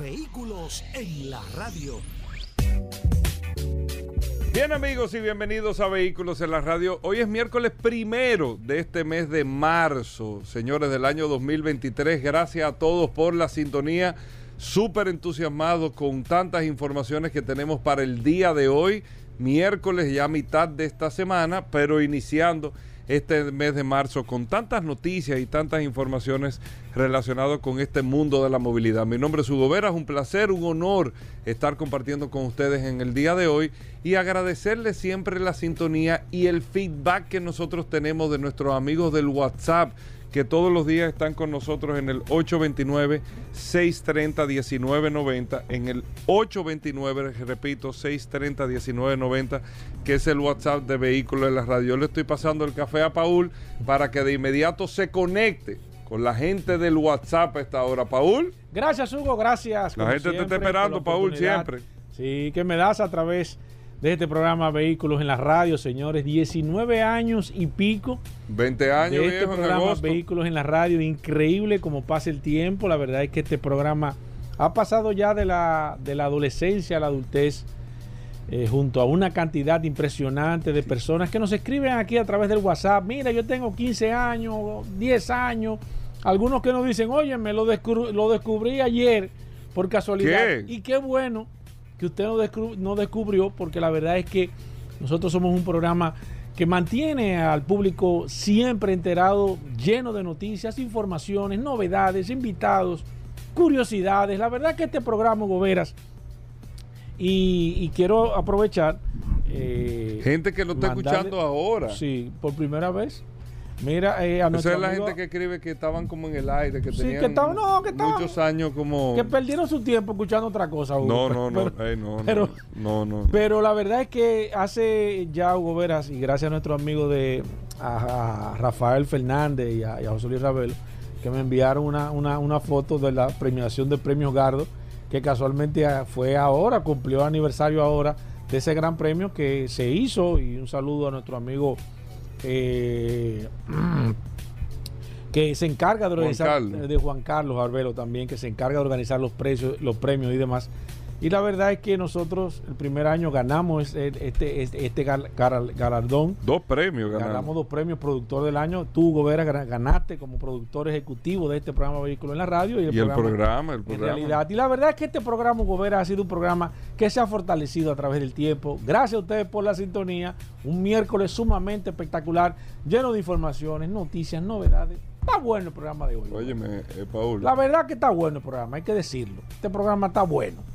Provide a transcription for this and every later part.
Vehículos en la radio. Bien amigos y bienvenidos a Vehículos en la Radio. Hoy es miércoles primero de este mes de marzo, señores del año 2023. Gracias a todos por la sintonía. Súper entusiasmados con tantas informaciones que tenemos para el día de hoy miércoles ya mitad de esta semana, pero iniciando este mes de marzo con tantas noticias y tantas informaciones relacionadas con este mundo de la movilidad. Mi nombre es Hugo Vera, es un placer, un honor estar compartiendo con ustedes en el día de hoy y agradecerles siempre la sintonía y el feedback que nosotros tenemos de nuestros amigos del WhatsApp que todos los días están con nosotros en el 829-630-1990, en el 829, repito, 630-1990, que es el WhatsApp de Vehículos de la Radio. Yo le estoy pasando el café a Paul para que de inmediato se conecte con la gente del WhatsApp a esta hora. Paul. Gracias, Hugo, gracias. La gente te está esperando, Paul, siempre. Sí, que me das a través de este programa Vehículos en la Radio, señores. 19 años y pico. 20 años, de este programa Vehículos en la Radio. Increíble como pasa el tiempo. La verdad es que este programa ha pasado ya de la, de la adolescencia a la adultez. Eh, junto a una cantidad impresionante de personas que nos escriben aquí a través del WhatsApp. Mira, yo tengo 15 años, 10 años. Algunos que nos dicen, oye, me lo, lo descubrí ayer por casualidad. Y qué bueno que usted no, descubrió, porque la verdad es que nosotros somos un programa que mantiene al público siempre enterado, lleno de noticias, informaciones, novedades, invitados, curiosidades. La verdad que este programa, Goberas, y, quiero aprovechar. Eh, Gente que lo está escuchando ahora. Sí, por primera vez. Mira, eh, a Esa es la gente que escribe que estaban como en el aire, que tenían muchos años como... Que perdieron su tiempo escuchando otra cosa, No, no, no, pero, no, no, Pero la verdad es que hace ya Hugo Veras, y gracias a nuestro amigo de a, Rafael Fernández y a, José Luis Ravelo, que me enviaron una, una, una foto de la premiación del premio Gardo, que casualmente fue ahora, cumplió aniversario ahora de ese gran premio que se hizo, y un saludo a nuestro amigo eh, que se encarga de organizar, de Juan Carlos Arbelo también, que se encarga de organizar los precios, los premios y demás. Y la verdad es que nosotros el primer año ganamos este, este, este galardón. Dos premios ganamos. Ganamos dos premios, productor del año. Tú, Gobera, ganaste como productor ejecutivo de este programa Vehículo en la Radio. Y el, programa, el, programa, realidad. Y la verdad es que este programa, Gobera, ha sido un programa que se ha fortalecido a través del tiempo. Gracias a ustedes por la sintonía. Un miércoles sumamente espectacular, lleno de informaciones, noticias, novedades. Está bueno el programa de hoy. Óyeme, eh, Paul. La verdad que está bueno el programa, hay que decirlo. Este programa está bueno.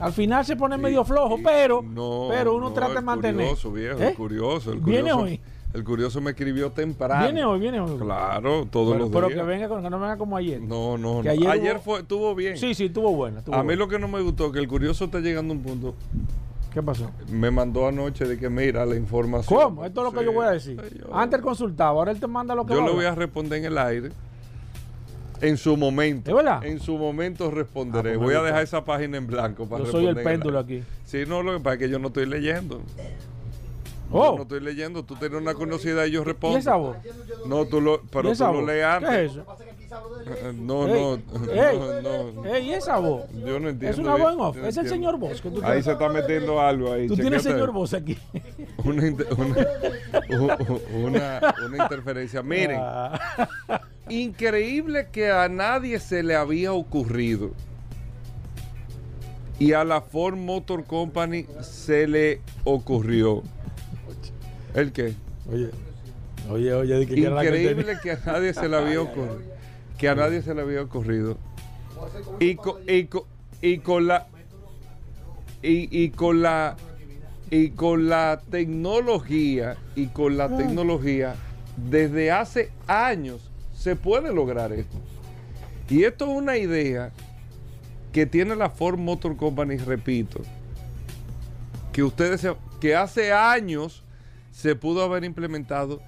Al final se pone medio flojo, pero, pero uno trata de mantener. Curioso, viejo, el ¿Eh? curioso, el curioso. Viene hoy. El curioso me escribió temprano. Viene hoy, viene hoy. Claro, todos los días. Pero que venga, que no venga como ayer. No, no, no. Ayer, fue, estuvo bien. Sí, sí, estuvo bueno. a mí lo que no me gustó, que el curioso está llegando a un punto. ¿Qué pasó? Me mandó anoche de que mira la información. ¿Cómo? Esto es lo que yo voy a decir. Antes él consultaba, ahora él te manda lo que Yo le voy a responder en el aire. En su momento. ¿Es verdad? En su momento responderé. Ah, pues Voy a dejar esa página en blanco para Yo soy el péndulo aquí. Sí, no, lo que pasa es que yo no estoy leyendo. Oh. Yo no estoy leyendo. Tú tienes una conocida y yo respondo. ¿Y esa voz? No, tú lo, pero tú lo lees antes. ¿Qué es eso? No, no, no, no. ¿Y esa voz? Yo no entiendo. Es una voz en off. Es el señor voz. Que tú ahí se está metiendo algo ahí. Tú tienes señor voz aquí. Una, una, una, una interferencia. Miren. Increíble que a nadie se le había ocurrido. Y a la Ford Motor Company se le ocurrió. ¿El qué? Oye, oye, oye. Increíble que, a nadie se le había ocurrido. Que a nadie se le había ocurrido. Y con, y con, la y, y, con la y con la tecnología y con la ah. tecnología desde hace años se puede lograr esto. Y esto es una idea que tiene la Ford Motor Company, repito, que ustedes que hace años se pudo haber implementado,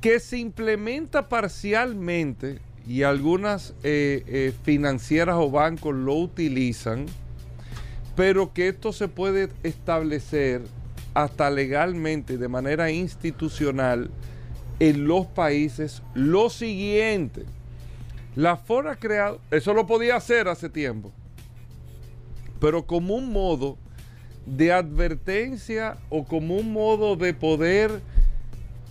que se implementa parcialmente y algunas eh, eh, financieras o bancos lo utilizan, pero que esto se puede establecer hasta legalmente de manera institucional en los países lo siguiente. La Ford ha creado, eso lo podía hacer hace tiempo, pero como un modo de advertencia o como un modo de poder,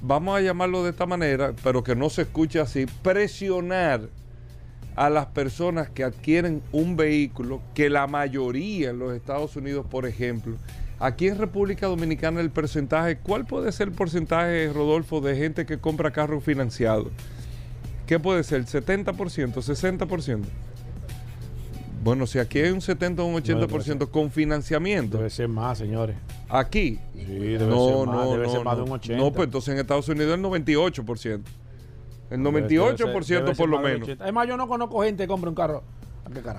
vamos a llamarlo de esta manera, pero que no se escuche así, presionar a las personas que adquieren un vehículo, que la mayoría en los Estados Unidos, por ejemplo, aquí en República Dominicana el porcentaje, ¿cuál puede ser el porcentaje, Rodolfo, de gente que compra carros financiados? ¿Qué puede ser? ¿70%? ¿60%? Bueno, si aquí hay un 70 o un 80% con financiamiento, Debe ser más, señores. aquí. Sí, debe no, ser más, no, debe no, ser más de no. un 80. No, pues entonces en Estados Unidos el 98%. El Debe- 98% debe ser- debe ser por lo menos. 80. Además, yo no conozco gente que compre un carro.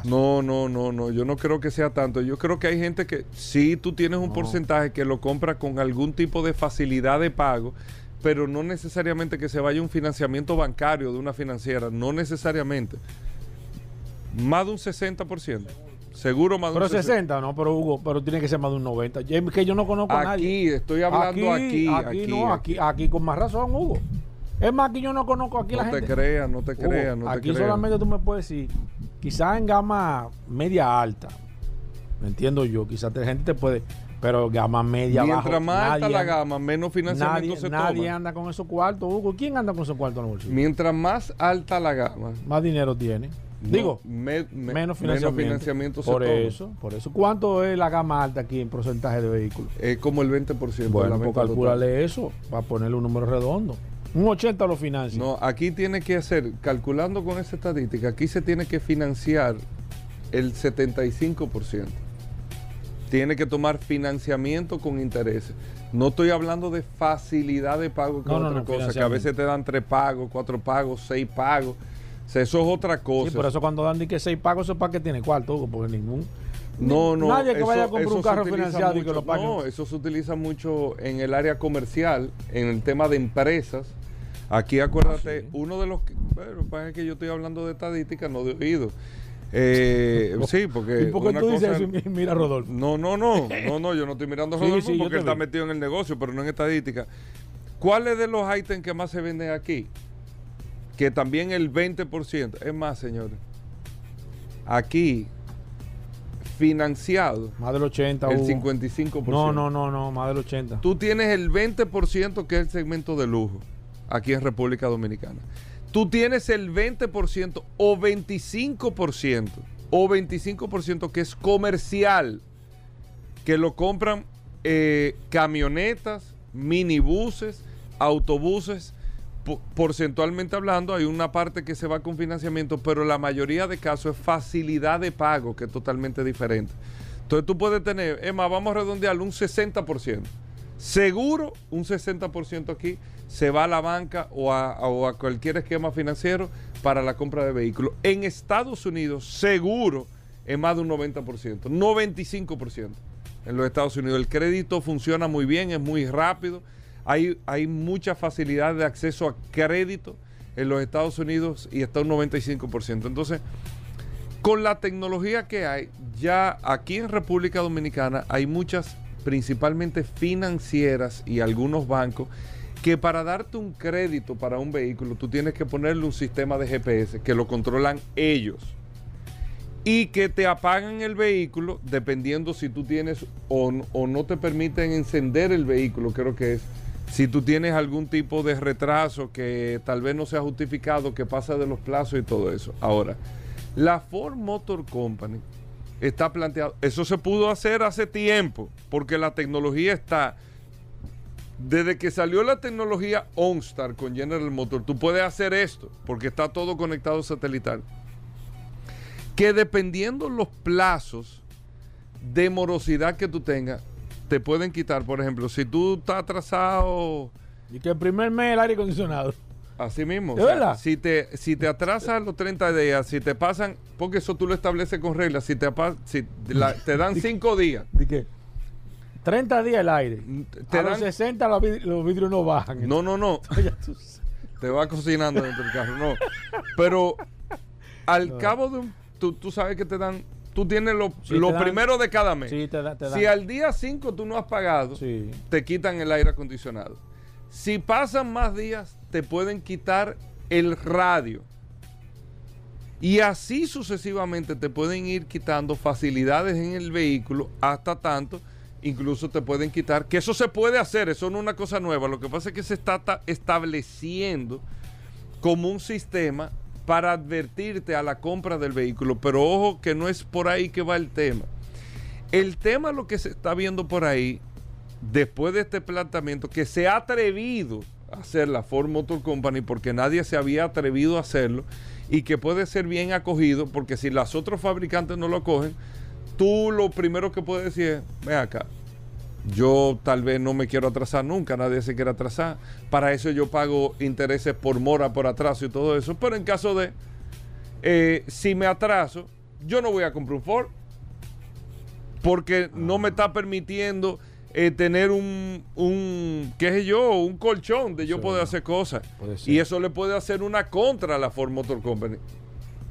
No, no, no, no. Yo no creo que sea tanto. Yo creo que hay gente que sí tú tienes un No. porcentaje que lo compra con algún tipo de facilidad de pago, pero no necesariamente que se vaya un financiamiento bancario de una financiera. No necesariamente. Más de un 60%. Seguro más de Pero un 60%. 60, no, pero Hugo, pero tiene que ser más de un 90. Es que yo no conozco a nadie. Aquí, estoy hablando aquí. aquí, no, aquí, aquí con más razón, Hugo. Es más, aquí yo no conozco aquí No la te gente. creas, no te creas, no te aquí creas. solamente tú me puedes decir, quizás en gama media alta, ¿me entiendo yo? Quizás la gente te puede, pero gama media Mientras bajo, más alta la gama, menos financiamiento Nadie, se nadie toma. anda con esos cuartos, Hugo. ¿Quién anda con esos cuartos en el bolsillo? Mientras más alta la gama, Más dinero tiene. no, Digo, me- me- menos financiamiento. financiamiento se por toma. eso, por eso. ¿Cuánto es la gama alta aquí en porcentaje de vehículos? Es como el 20% de la Bueno, pues calculale eso para ponerle un número redondo. Un 80 lo financia. No, aquí tiene que hacer, calculando con esa estadística, aquí se tiene que financiar el 75%. Tiene que tomar financiamiento con intereses. No estoy hablando de facilidad de pago, que No, otra no, cosa, que a veces te dan tres pagos, cuatro pagos, seis pagos. O sea, eso es otra cosa. Sí, por eso cuando dan que seis pagos, eso es para que tiene cuarto, Hugo, porque ningún. No, no. Nadie que eso- vaya a comprar un carro financiado y que lo pague. No, eso se utiliza mucho en el área comercial, en el tema de empresas. Aquí acuérdate, Ah, sí. uno de los... que- Bueno, pasa que yo estoy hablando de estadística, no de oído. Eh, sí, porque... ¿Y por qué tú dices cosa- eso? y Mira, Rodolfo. No, no, no, no, no, yo no estoy mirando a Rodolfo sí, porque él está metido en el negocio, pero no en estadística. ¿Cuáles de los ítems que más se venden aquí? Que también el 20%, es más, señores, aquí financiado Más del 80, el Hugo. 55%. No, no, no, no, más del 80. Tú tienes el 20% que es el segmento de lujo aquí en República Dominicana. Tú tienes el 20% o 25% o 25% que es comercial, que lo compran eh, camionetas, minibuses, autobuses. Po- Porcentualmente hablando, hay una parte que se va con financiamiento, pero la mayoría de casos es facilidad de pago, que es totalmente diferente. Entonces tú puedes tener, más, vamos a redondearlo, un 60%. Seguro, un 60% aquí se va a la banca o a, o a cualquier esquema financiero para la compra de vehículos. En Estados Unidos, seguro, es más de un 90%, 95% en los Estados Unidos. El crédito funciona muy bien, es muy rápido. Hay, mucha facilidad de acceso a crédito en los Estados Unidos y está un 95%. Entonces, con la tecnología que hay, ya aquí en República Dominicana hay muchas, principalmente financieras y algunos bancos, que para darte un crédito para un vehículo, tú tienes que ponerle un sistema de GPS que lo controlan ellos y que te apagan el vehículo dependiendo si tú tienes o no te permiten encender el vehículo, creo que es. Si tú tienes algún tipo de retraso que tal vez no sea justificado, que pasa de los plazos y todo eso. Ahora, la Ford Motor Company está planteado, eso se pudo hacer hace tiempo, porque la tecnología está, desde que salió la tecnología OnStar con General Motors, tú puedes hacer esto, porque está todo conectado satelital que dependiendo los plazos de morosidad que tú tengas, te pueden quitar, por ejemplo, si tú estás atrasado, Y que el primer mes el aire acondicionado. Así mismo. o ¿Es sea, verdad? si te, si te atrasas los 30 días, si te pasan, porque eso tú lo estableces con reglas, si te, si la- te dan 5 días, ¿De qué? 30 días el aire. te a los dan... 60 los vid- los vidrios no bajan. No, no, no. Te va cocinando dentro del carro, no. Pero al No. cabo de un... Tú, tú sabes que te dan... Tú tienes lo, Sí, lo te dan- primero de cada mes. Sí, te da, te da. si al día 5 tú no has pagado, Sí. te quitan el aire acondicionado. Si pasan más días, te pueden quitar el radio. Y así sucesivamente te pueden ir quitando facilidades en el vehículo hasta tanto, incluso te pueden quitar, que eso se puede hacer, eso no es una cosa nueva, lo que pasa es que se está ta- estableciendo como un sistema para advertirte a la compra del vehículo, pero ojo que no es por ahí que va el tema. El tema lo que se está viendo por ahí, después de este planteamiento, que se ha atrevido a hacer la Ford Motor Company, porque nadie se había atrevido a hacerlo, y que puede ser bien acogido, porque si las otros fabricantes no lo cogen, tú lo primero que puedes decir es, ven acá, yo tal vez no me quiero atrasar nunca, nadie se quiere atrasar. Para eso yo pago intereses por mora, por atraso y todo eso. Pero en caso de, eh, si me atraso, yo no voy a comprar un Ford. Porque no me está permitiendo eh, tener un, un, qué sé yo, un colchón de yo Sí. poder hacer cosas. Y eso le puede hacer una contra a la Ford Motor Company.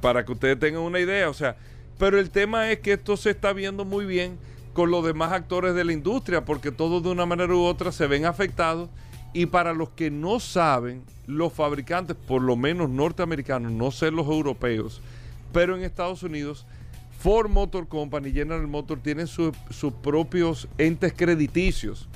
Para que ustedes tengan una idea. O sea, pero el tema es que esto se está viendo muy bien con los demás actores de la industria, porque todos de una manera u otra se ven afectados. Y para los que no saben, los fabricantes, por lo menos norteamericanos, no sé los europeos, pero en Estados Unidos, Ford Motor Company, General Motors tienen su- sus propios entes crediticios.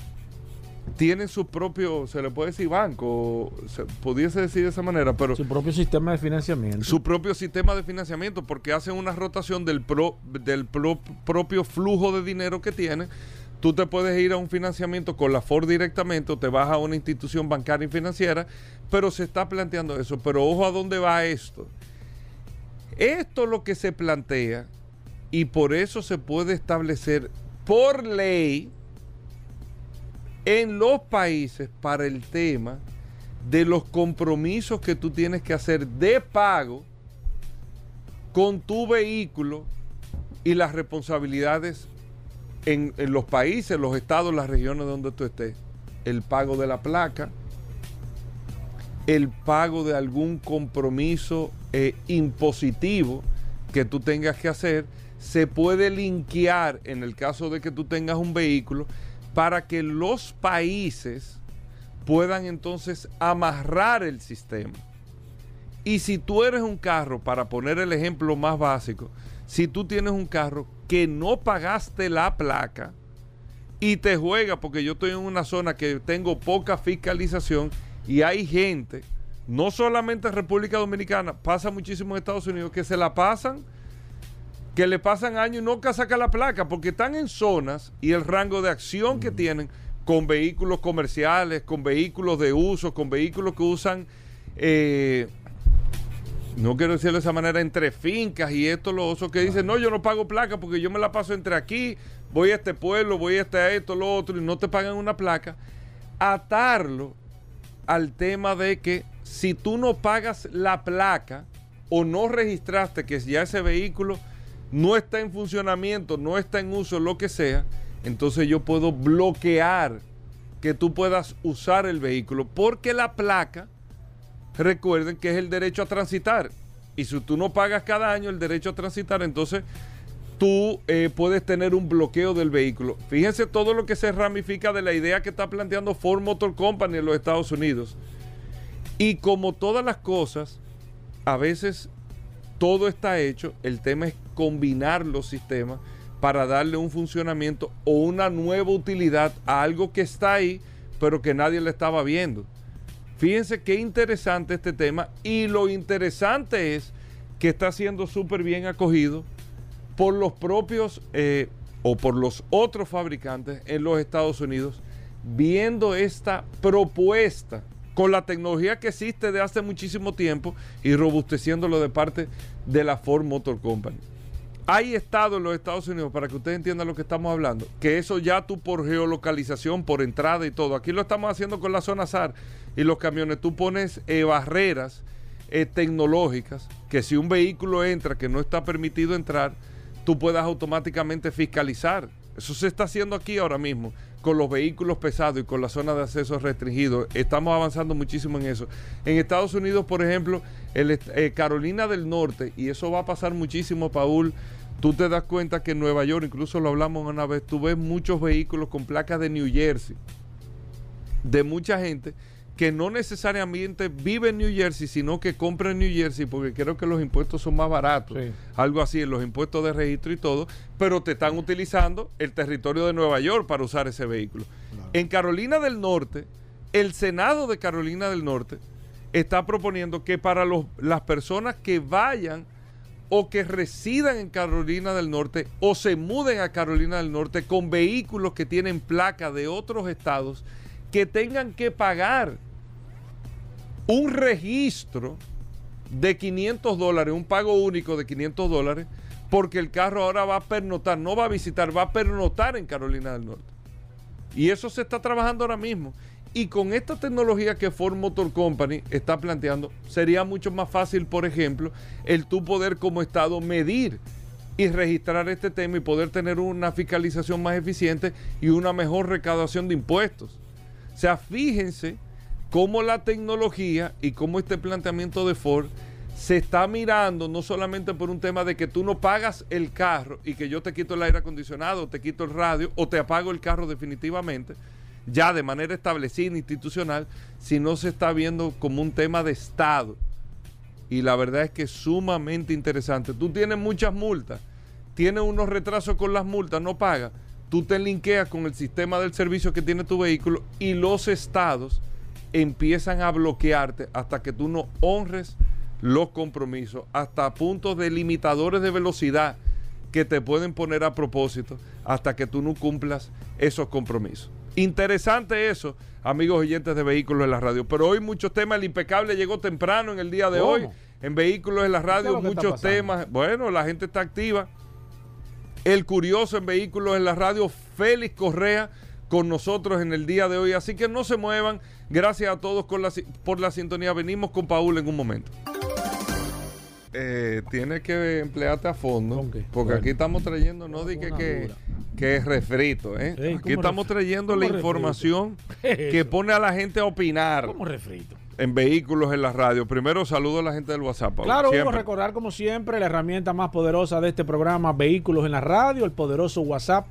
Tienen su propio, se le puede decir banco, se pudiese decir de esa manera, pero Su propio sistema de financiamiento. su propio sistema de financiamiento porque hacen una rotación del, pro- del pro- propio flujo de dinero que tienen. Tú te puedes ir a un financiamiento con la Ford directamente o te vas a una institución bancaria y financiera, pero se está planteando eso. Pero ojo a dónde va esto. Esto es lo que se plantea y por eso se puede establecer por ley en los países para el tema de los compromisos que tú tienes que hacer de pago con tu vehículo y las responsabilidades en, en los países, los estados, las regiones donde tú estés. El pago de la placa, el pago de algún compromiso eh, impositivo que tú tengas que hacer, se puede linkear en el caso de que tú tengas un vehículo para que los países puedan entonces amarrar el sistema. Y si tú eres un carro, para poner el ejemplo más básico, si tú tienes un carro que no pagaste la placa y te juega, porque yo estoy en una zona que tengo poca fiscalización y hay gente, no solamente en República Dominicana, pasa muchísimo en Estados Unidos, que se la pasan, que le pasan años y nunca sacan la placa, porque están en zonas y el rango de acción que tienen con vehículos comerciales, con vehículos de uso, con vehículos que usan, eh, no quiero decirlo de esa manera, entre fincas y esto, lo otro, que dicen, no, yo no pago placa porque yo me la paso entre aquí, voy a este pueblo, voy a este a esto, lo otro, y no te pagan una placa. Atarlo al tema de que si tú no pagas la placa o no registraste que ya ese vehículo no está en funcionamiento, no está en uso, lo que sea, entonces yo puedo bloquear que tú puedas usar el vehículo porque la placa, recuerden que es el derecho a transitar. Y si tú no pagas cada año el derecho a transitar, entonces tú eh, puedes tener un bloqueo del vehículo. Fíjense todo lo que se ramifica de la idea que está planteando Ford Motor Company en los Estados Unidos. Y como todas las cosas, a veces todo está hecho, el tema es combinar los sistemas para darle un funcionamiento o una nueva utilidad a algo que está ahí, pero que nadie le estaba viendo. Fíjense qué interesante este tema y lo interesante es que está siendo súper bien acogido por los propios eh, o por los otros fabricantes en los Estados Unidos, viendo esta propuesta con la tecnología que existe de hace muchísimo tiempo y robusteciéndolo de parte de la Ford Motor Company. Hay estados en los Estados Unidos, para que ustedes entiendan lo que estamos hablando, que eso ya tú por geolocalización, por entrada y todo, aquí lo estamos haciendo con la zona SAR, y los camiones tú pones eh, barreras eh, tecnológicas que si un vehículo entra que no está permitido entrar, tú puedas automáticamente fiscalizar. Eso se está haciendo aquí ahora mismo con los vehículos pesados y con la zona de acceso restringido. Estamos avanzando muchísimo en eso. En Estados Unidos, por ejemplo, eh, Carolina del Norte, y eso va a pasar muchísimo, Paul, tú te das cuenta que en Nueva York, incluso lo hablamos una vez, tú ves muchos vehículos con placas de New Jersey, de mucha gente que no necesariamente vive en New Jersey, sino que compra en New Jersey, porque creo que los impuestos son más baratos, algo así, los impuestos de registro y todo, pero te están utilizando el territorio de Nueva York para usar ese vehículo. En Carolina del Norte, el Senado de Carolina del Norte está proponiendo que para los, las personas que vayan o que residan en Carolina del Norte o se muden a Carolina del Norte con vehículos que tienen placa de otros estados, que tengan que pagar un registro de 500 dólares, un pago único de 500 dólares, porque el carro ahora va a pernotar, no va a visitar, va a pernotar en Carolina del Norte. Y eso se está trabajando ahora mismo. Y con esta tecnología que Ford Motor Company está planteando, sería mucho más fácil, por ejemplo, el tú poder como Estado medir y registrar este tema y poder tener una fiscalización más eficiente y una mejor recaudación de impuestos. O sea, fíjense cómo la tecnología y cómo este planteamiento de Ford se está mirando no solamente por un tema de que tú no pagas el carro y que yo te quito el aire acondicionado, te quito el radio o te apago el carro definitivamente, ya de manera establecida, institucional, sino se está viendo como un tema de Estado. Y la verdad es que es sumamente interesante. Tú tienes muchas multas, tienes unos retrasos con las multas, no pagas. Tú te linkeas con el sistema del servicio que tiene tu vehículo y los estados empiezan a bloquearte hasta que tú no honres los compromisos, hasta puntos de limitadores de velocidad que te pueden poner a propósito hasta que tú no cumplas esos compromisos. Interesante eso, amigos oyentes de vehículos en la radio. Pero hoy muchos temas, el impecable llegó temprano en el día de hoy. En vehículos en la radio, muchos temas. Bueno, la gente está activa. El curioso en vehículos en la radio, Félix Correa, con nosotros en el día de hoy. Así que no se muevan. Gracias a todos por la sintonía. Venimos con Paul en un momento. Eh, tienes que emplearte a fondo. Porque aquí estamos trayendo, no dije que, que, es refrito. ¿eh? aquí estamos trayendo la información que pone a la gente a opinar. ¿Cómo refrito? En vehículos en la radio. Primero saludo a la gente del WhatsApp. Claro, vamos a recordar como siempre la herramienta más poderosa de este programa, Vehículos en la Radio, el poderoso WhatsApp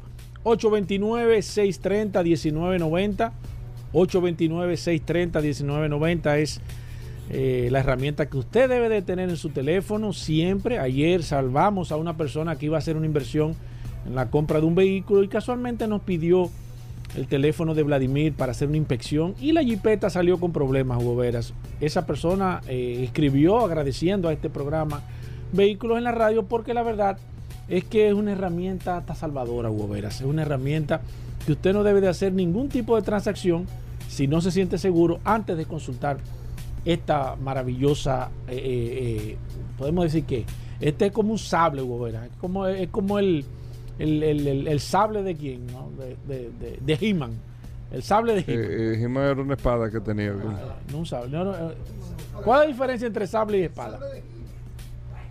829-630-1990. 829-630-1990 es eh, la herramienta que usted debe de tener en su teléfono siempre. Ayer salvamos a una persona que iba a hacer una inversión en la compra de un vehículo y casualmente nos pidió el teléfono de Vladimir para hacer una inspección y la jipeta salió con problemas, Hugo Veras. Esa persona eh, escribió agradeciendo a este programa Vehículos en la Radio porque la verdad es que es una herramienta hasta salvadora, Hugo Veras. Es una herramienta que usted no debe de hacer ningún tipo de transacción si no se siente seguro antes de consultar esta maravillosa, eh, eh, eh, podemos decir que este es como un sable, Hugo Veras. Es como, es como el, el, sable de quién, ¿no? de, de, de, He-Man. El sable de He-Man. He-Man era una espada que tenía. Ah, no un sable. ¿Cuál es la diferencia entre sable y espada?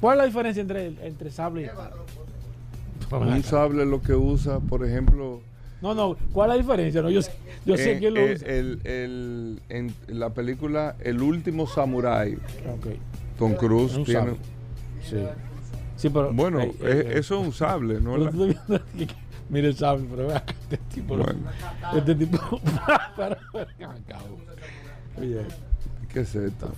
¿Cuál es la diferencia entre, entre sable y espada? Un sable lo que usa, por ejemplo. No, no, ¿cuál es la diferencia? No, yo sé, yo sé eh, quién lo eh, usa. El, el, en la película El último Samurai. Okay. Tom Cruise tiene. Sí. sí. pero. Bueno, eso es un sable, ¿no? Mire el sable, pero este tipo. Bueno. Este tipo. Oye. ¿Qué es esto?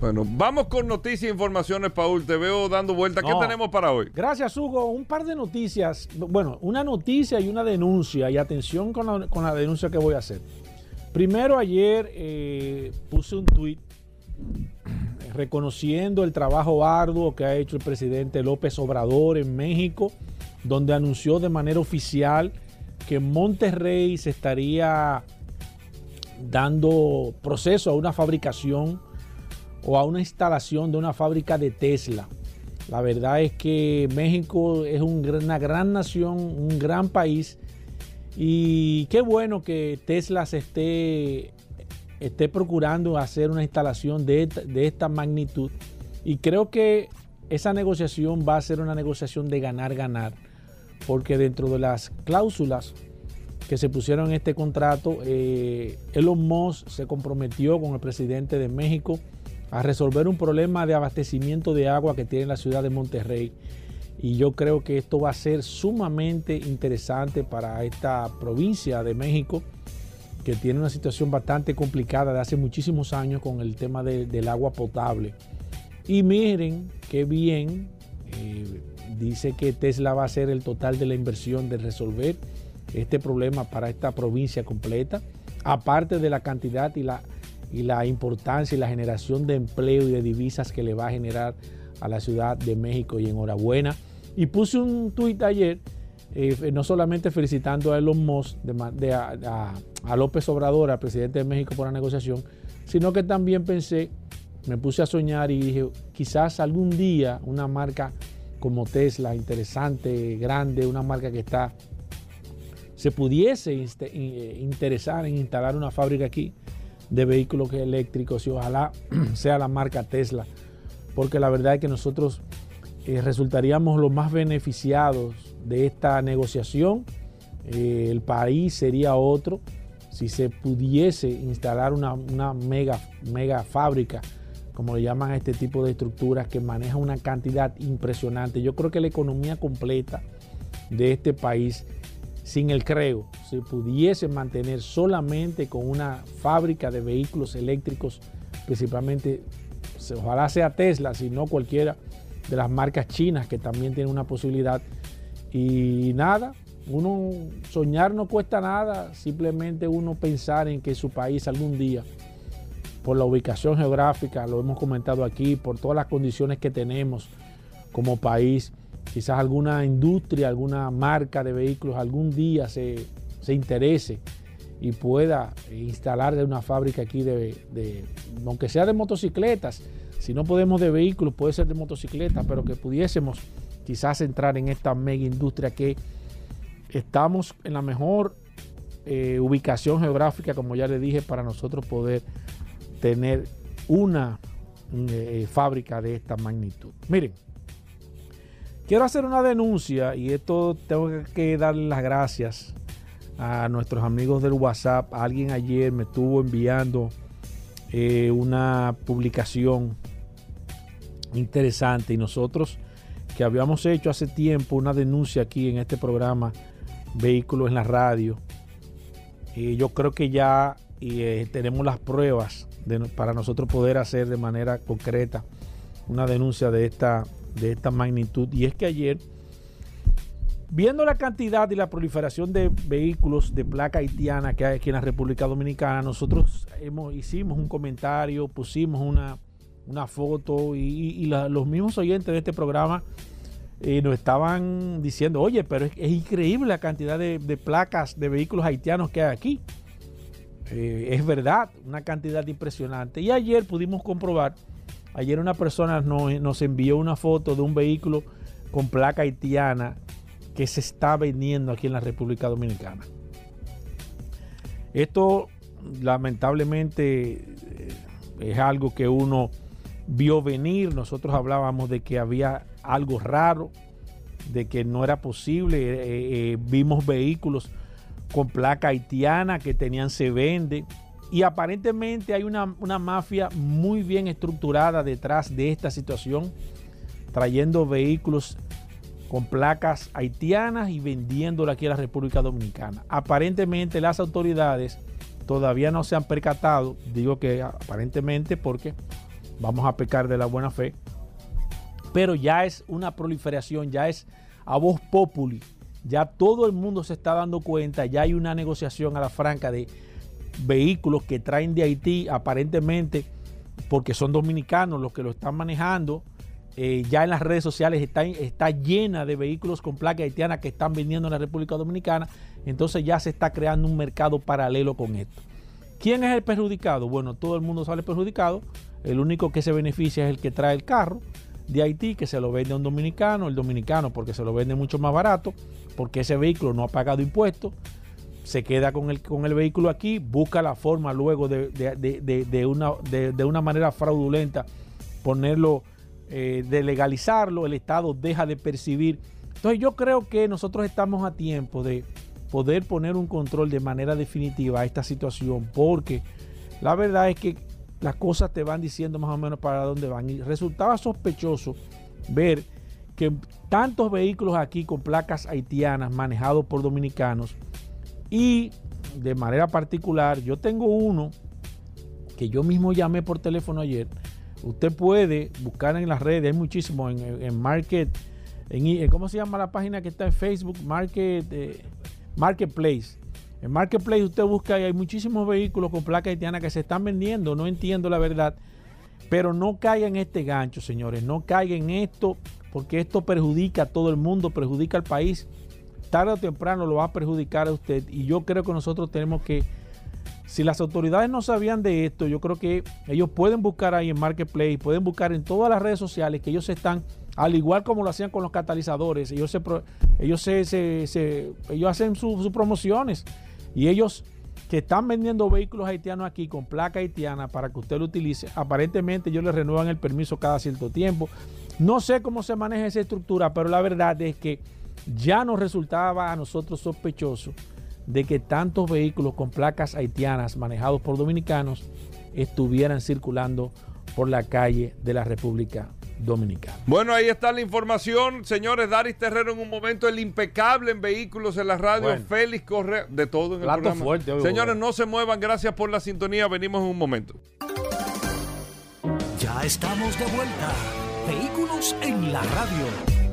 Bueno, vamos con noticias e informaciones, Paul. Te veo dando vueltas. ¿Qué tenemos para hoy? Gracias, Hugo. Un par de noticias. Bueno, una noticia y una denuncia. Y atención con la, denuncia que voy a hacer. Primero, ayer eh, puse un tuit reconociendo el trabajo arduo que ha hecho el presidente López Obrador en México, donde anunció de manera oficial que Monterrey se estaría dando proceso a una fabricación o a una instalación de una fábrica de Tesla. La verdad es que México es una gran nación, un gran país y qué bueno que Tesla se esté esté procurando hacer una instalación de esta, magnitud. Y creo que esa negociación va a ser una negociación de ganar-ganar, porque dentro de las cláusulas que se pusieron en este contrato, eh, Elon Musk se comprometió con el presidente de México a resolver un problema de abastecimiento de agua que tiene la ciudad de Monterrey. Y yo creo que esto va a ser sumamente interesante para esta provincia de México que tiene una situación bastante complicada de hace muchísimos años con el tema del agua potable. Y miren qué bien, eh, dice que Tesla va a ser el total de la inversión de resolver este problema para esta provincia completa, aparte de la cantidad y la, y la importancia y la generación de empleo y de divisas que le va a generar a la Ciudad de México y enhorabuena. Y puse un tuit ayer eh, no solamente felicitando a Elon Musk, de, a, López Obrador, al presidente de México por la negociación, sino que también pensé, me puse a soñar y dije, quizás algún día una marca como Tesla, interesante, grande, una marca que está, se pudiese eh, interesar en instalar una fábrica aquí de vehículos eléctricos y ojalá sea la marca Tesla, porque la verdad es que nosotros eh, resultaríamos los más beneficiados de esta negociación. Eh, el país sería otro si se pudiese instalar una, mega, mega fábrica, como le llaman a este tipo de estructuras, que maneja una cantidad impresionante. Yo creo que la economía completa de este país, sin el creo, se pudiese mantener solamente con una fábrica de vehículos eléctricos, principalmente, ojalá sea Tesla, si no cualquiera de las marcas chinas que también tienen una posibilidad. Y nada, uno soñar no cuesta nada, simplemente uno pensar en que su país algún día, por la ubicación geográfica, lo hemos comentado aquí, por todas las condiciones que tenemos como país, quizás alguna industria, alguna marca de vehículos algún día se, interese y pueda instalar una fábrica aquí de, de, aunque sea de motocicletas, si no podemos de vehículos, puede ser de motocicletas, pero que pudiésemos quizás entrar en esta mega industria que estamos en la mejor eh, ubicación geográfica, como ya le dije, para nosotros poder tener una eh, fábrica de esta magnitud. Miren, quiero hacer una denuncia y esto tengo que darle las gracias a nuestros amigos del WhatsApp. Alguien ayer me estuvo enviando eh, una publicación interesante y nosotros que habíamos hecho hace tiempo una denuncia aquí en este programa Vehículos en la Radio. Y yo creo que ya eh, tenemos las pruebas para nosotros poder hacer de manera concreta una denuncia de esta, de esta magnitud. Y es que ayer, viendo la cantidad y la proliferación de vehículos de placa haitiana que hay aquí en la República Dominicana, nosotros hemos, hicimos un comentario, pusimos una, una foto y, los mismos oyentes de este programa eh, nos estaban diciendo, oye, pero es, increíble la cantidad de, placas de vehículos haitianos que hay aquí. Eh, es verdad, una cantidad impresionante. Y ayer pudimos comprobar, ayer una persona nos, nos envió una foto de un vehículo con placa haitiana que se está vendiendo aquí en la República Dominicana. Esto lamentablemente eh, es algo que uno vio venir. Nosotros hablábamos de que había algo raro, de que no era posible. Eh, eh, vimos vehículos con placa haitiana que tenían se vende. Y aparentemente hay una, una, mafia muy bien estructurada detrás de esta situación, trayendo vehículos con placas haitianas y vendiéndola aquí a la República Dominicana. Aparentemente las autoridades todavía no se han percatado, digo que aparentemente porque vamos a pecar de la buena fe, pero ya es una proliferación, ya es a voz populi, ya todo el mundo se está dando cuenta, ya hay una negociación a la franca de vehículos que traen de Haití aparentemente porque son dominicanos los que lo están manejando. Eh, ya en las redes sociales está, está llena de vehículos con placa haitiana que están vendiendo en la República Dominicana. Entonces ya se está creando un mercado paralelo con esto. ¿Quién es el perjudicado? Bueno, todo el mundo sale perjudicado el único que se beneficia es el que trae el carro de Haití, que se lo vende a un dominicano, el dominicano porque se lo vende mucho más barato, porque ese vehículo no ha pagado impuestos. Se queda con el, con el vehículo aquí, busca la forma luego de, de, una, de, una manera fraudulenta ponerlo, eh, de legalizarlo, el Estado deja de percibir. Entonces yo creo que nosotros estamos a tiempo de poder poner un control de manera definitiva a esta situación, porque la verdad es que las cosas te van diciendo más o menos para dónde van. Y resultaba sospechoso ver que tantos vehículos aquí con placas haitianas manejados por dominicanos y de manera particular, yo tengo uno que yo mismo llamé por teléfono ayer. Usted puede buscar en las redes, hay muchísimo en, Market, en, ¿cómo se llama la página que está en Facebook? Market, eh, Marketplace. En Marketplace usted busca y hay muchísimos vehículos con placa haitiana que se están vendiendo, no entiendo la verdad. Pero no caiga en este gancho, señores, no caiga en esto, porque esto perjudica a todo el mundo, perjudica al país tarde o temprano lo va a perjudicar a usted. Y yo creo que nosotros tenemos que, si las autoridades no sabían de esto, yo creo que ellos pueden buscar ahí en Marketplace, pueden buscar en todas las redes sociales que ellos están, al igual como lo hacían con los catalizadores, ellos se, ellos ellos hacen sus promociones y ellos que están vendiendo vehículos haitianos aquí con placa haitiana para que usted lo utilice. Aparentemente ellos le renuevan el permiso cada cierto tiempo. No sé cómo se maneja esa estructura, pero la verdad es que ya nos resultaba a nosotros sospechoso de que tantos vehículos con placas haitianas manejados por dominicanos estuvieran circulando por la calle de la República Dominicana. Bueno, ahí está la información, señores. Daris Terrero en un momento, el impecable en vehículos en la radio, Félix Correa, de todo en el programa. Fuerte, señores, no se muevan, gracias por la sintonía, venimos en un momento. Ya estamos de vuelta. Vehículos en la radio.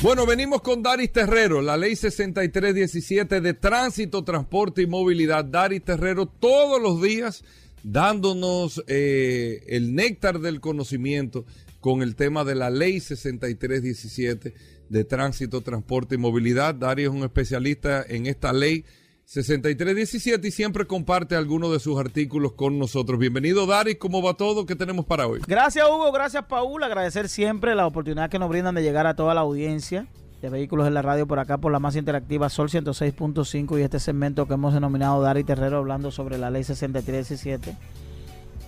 Bueno, venimos con Daris Terrero, la ley 6317 de tránsito, transporte y movilidad. Daris Terrero todos los días dándonos eh, el néctar del conocimiento con el tema de la ley 6317 de tránsito, transporte y movilidad. Daris es un especialista en esta ley 6317 y siempre comparte algunos de sus artículos con nosotros. Bienvenido, Dari. ¿Cómo va todo? ¿Qué tenemos para hoy? Gracias, Hugo. Gracias, Paul. Agradecer siempre la oportunidad que nos brindan de llegar a toda la audiencia de vehículos en la radio por acá, por la más interactiva Sol 106.5 y este segmento que hemos denominado Dari Terrero hablando sobre la ley 6317.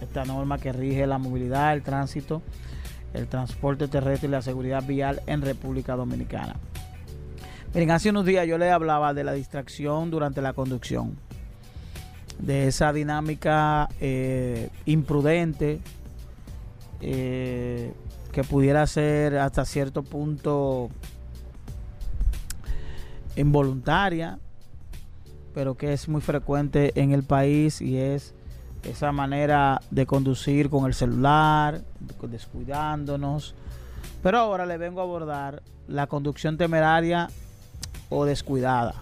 Esta norma que rige la movilidad, el tránsito, el transporte terrestre y la seguridad vial en República Dominicana. Miren, hace unos días yo le hablaba de la distracción durante la conducción, de esa dinámica eh, imprudente eh, que pudiera ser hasta cierto punto involuntaria, pero que es muy frecuente en el país y es esa manera de conducir con el celular, descuidándonos. Pero ahora le vengo a abordar la conducción temeraria o descuidada.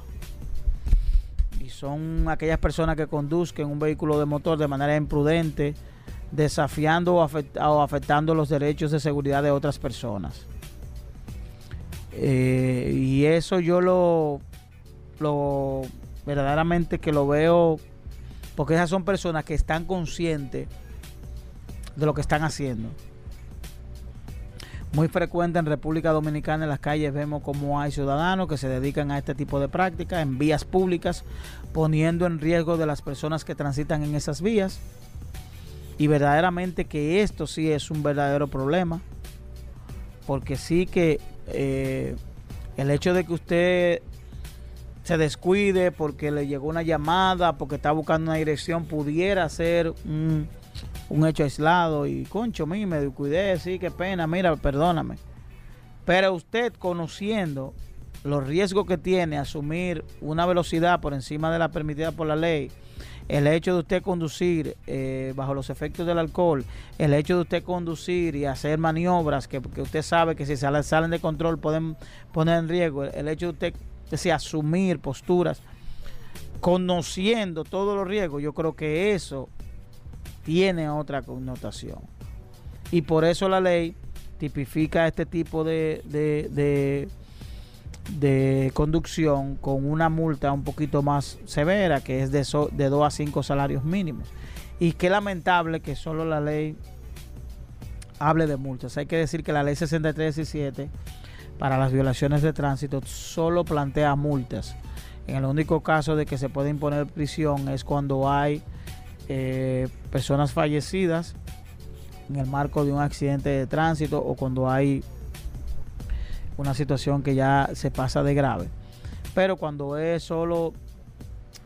Y son aquellas personas que conduzcan un vehículo de motor de manera imprudente, desafiando o, afectando los derechos de seguridad de otras personas. Eh, y eso yo lo, lo verdaderamente que lo veo porque esas son personas que están conscientes de lo que están haciendo muy frecuente en República Dominicana en las calles vemos como hay ciudadanos que se dedican a este tipo de prácticas en vías públicas, poniendo en riesgo de las personas que transitan en esas vías. Y verdaderamente que esto sí es un verdadero problema, porque sí que eh, el hecho de que usted se descuide porque le llegó una llamada, porque está buscando una dirección, pudiera ser un un hecho aislado y concho, mí me descuidé, sí, qué pena, mira, perdóname. Pero usted conociendo los riesgos que tiene asumir una velocidad por encima de la permitida por la ley, el hecho de usted conducir eh, bajo los efectos del alcohol, el hecho de usted conducir y hacer maniobras que, usted sabe que si salen, salen de control pueden poner en riesgo, el, hecho de usted asumir posturas, conociendo todos los riesgos, yo creo que eso tiene otra connotación. Y por eso la ley tipifica este tipo de, de, conducción con una multa un poquito más severa, que es de, de 2 a 5 salarios mínimos. Y qué lamentable que solo la ley hable de multas. Hay que decir que la ley 6317 para las violaciones de tránsito solo plantea multas En el único caso de que se puede imponer prisión es cuando hay eh, personas fallecidas en el marco de un accidente de tránsito o cuando hay una situación que ya se pasa de grave. Pero cuando es solo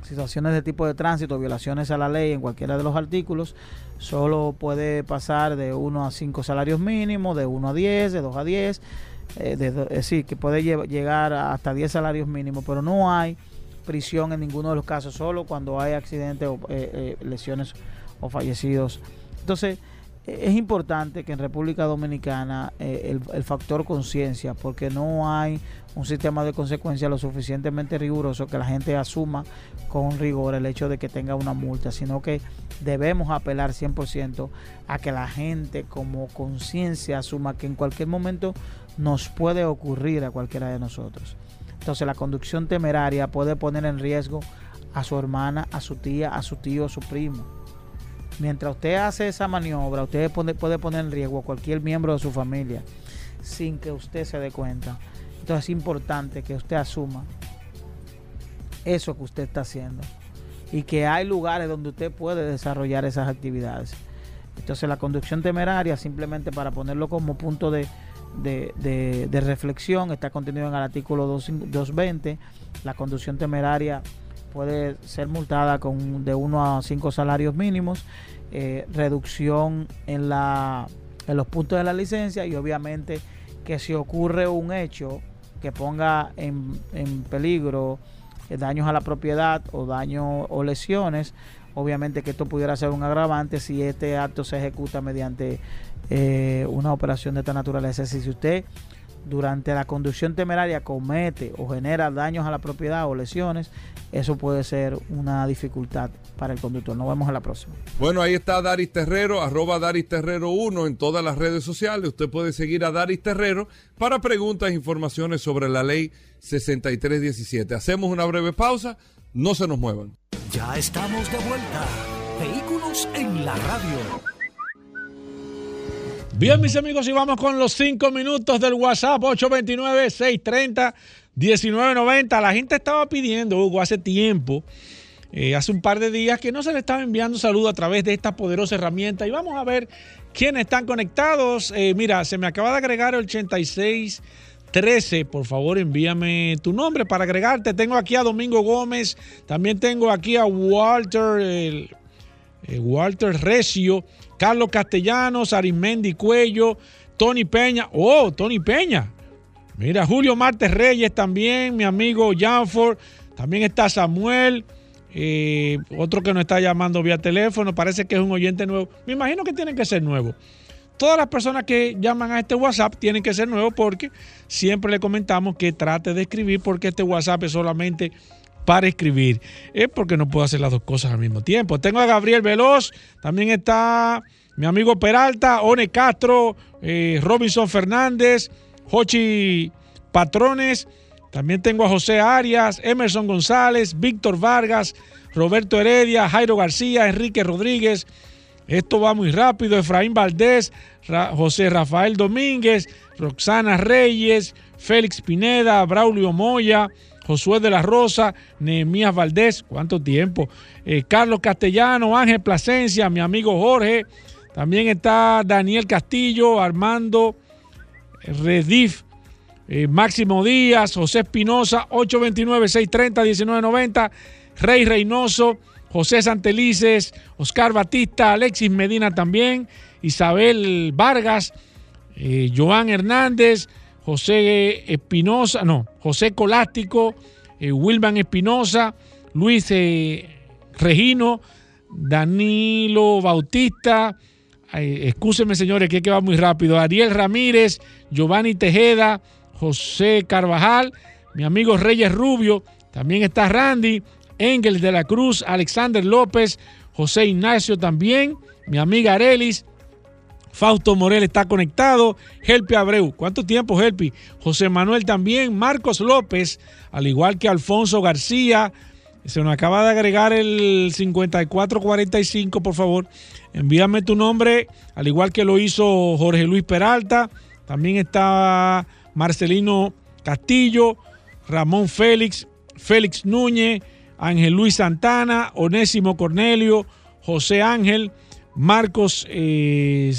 situaciones de tipo de tránsito, violaciones a la ley en cualquiera de los artículos, solo puede pasar de 1 a 5 salarios mínimos, de 1 a 10, de 2 a 10, eh, de, es decir, que puede llegar hasta 10 salarios mínimos, pero no hay prisión en ninguno de los casos, solo cuando hay accidentes o eh, eh, lesiones o fallecidos. Entonces, es importante que en República Dominicana el, el, factor conciencia, porque no hay un sistema de consecuencia lo suficientemente riguroso que la gente asuma con rigor el hecho de que tenga una multa, sino que debemos apelar 100% a que la gente como conciencia asuma que en cualquier momento nos puede ocurrir a cualquiera de nosotros. Entonces la conducción temeraria puede poner en riesgo a su hermana, a su tía, a su tío, a su primo. Mientras usted hace esa maniobra, usted puede poner en riesgo a cualquier miembro de su familia sin que usted se dé cuenta. Entonces es importante que usted asuma eso que usted está haciendo y que hay lugares donde usted puede desarrollar esas actividades. Entonces la conducción temeraria, simplemente para ponerlo como punto de, de, reflexión, está contenido en el artículo 220. La conducción temeraria puede ser multada con de 1 a 5 salarios mínimos, eh, reducción en, la, en los puntos de la licencia y obviamente que si ocurre un hecho que ponga en, en peligro eh, daños a la propiedad o daños o lesiones, obviamente que esto pudiera ser un agravante si este acto se ejecuta mediante eh, una operación de esta naturaleza. Si usted durante la conducción temeraria comete o genera daños a la propiedad o lesiones, eso puede ser una dificultad para el conductor. Nos vemos en la próxima. Bueno, ahí está Daris Terrero, arroba Daris Terrero 1 en todas las redes sociales. Usted puede seguir a Daris Terrero para preguntas e informaciones sobre la ley 6317. Hacemos una breve pausa, no se nos muevan. Ya estamos de vuelta. Vehículos en la radio. Bien, mis amigos, y vamos con los cinco minutos del WhatsApp 829-630-1990. La gente estaba pidiendo, Hugo, hace tiempo, eh, hace un par de días, que no se le estaba enviando saludos a través de esta poderosa herramienta. Y vamos a ver quiénes están conectados. Eh, mira, se me acaba de agregar el 8613. Por favor, envíame tu nombre para agregarte. Tengo aquí a Domingo Gómez. También tengo aquí a Walter, Walter Recio. Carlos Castellanos, Arismendi Cuello, Tony Peña. Oh, Tony Peña. Mira, Julio Martes Reyes también, mi amigo Janford. También está Samuel, eh, otro que nos está llamando vía teléfono. Parece que es un oyente nuevo. Me imagino que tienen que ser nuevos. Todas las personas que llaman a este WhatsApp tienen que ser nuevos porque siempre le comentamos que trate de escribir porque este WhatsApp es solamente para escribir. Es porque no puedo hacer las dos cosas al mismo tiempo. Tengo a Gabriel Veloz, también está mi amigo Peralta, One Castro, eh, Robinson Fernández, Jochi Patrones. También tengo a José Arias, Emerson González, Víctor Vargas, Roberto Heredia, Jairo García, Enrique Rodríguez. Esto va muy rápido. Efraín Valdés, José Rafael Domínguez, Roxana Reyes, Félix Pineda, Braulio Moya, Josué de la Rosa, Nehemías Valdés, ¿cuánto tiempo? Eh, Carlos Castellano, Ángel Plasencia, mi amigo Jorge. También está Daniel Castillo, Armando Redif, eh, Máximo Díaz, José Espinosa, 829-630-1990, Rey Reynoso, José Santelices, Oscar Batista, Alexis Medina también, Isabel Vargas, eh, Joan Hernández, José Espinosa, no, José Colástico, eh, Wilman Espinosa, Luis eh, Regino, Danilo Bautista, excúsenme señores que, que va muy rápido, Ariel Ramírez, Giovanni Tejeda, José Carvajal, mi amigo Reyes Rubio, también está Randy, Engel de la Cruz, Alexander López, José Ignacio también, mi amiga Arelis, Fausto Morel está conectado. Helpi Abreu. ¿Cuánto tiempo, Helpi? José Manuel también. Marcos López, al igual que Alfonso García. Se nos acaba de agregar el 5445, por favor. Envíame tu nombre, al igual que lo hizo Jorge Luis Peralta. También está Marcelino Castillo, Ramón Félix, Félix Núñez, Ángel Luis Santana, Onésimo Cornelio, José Ángel, Marcos eh,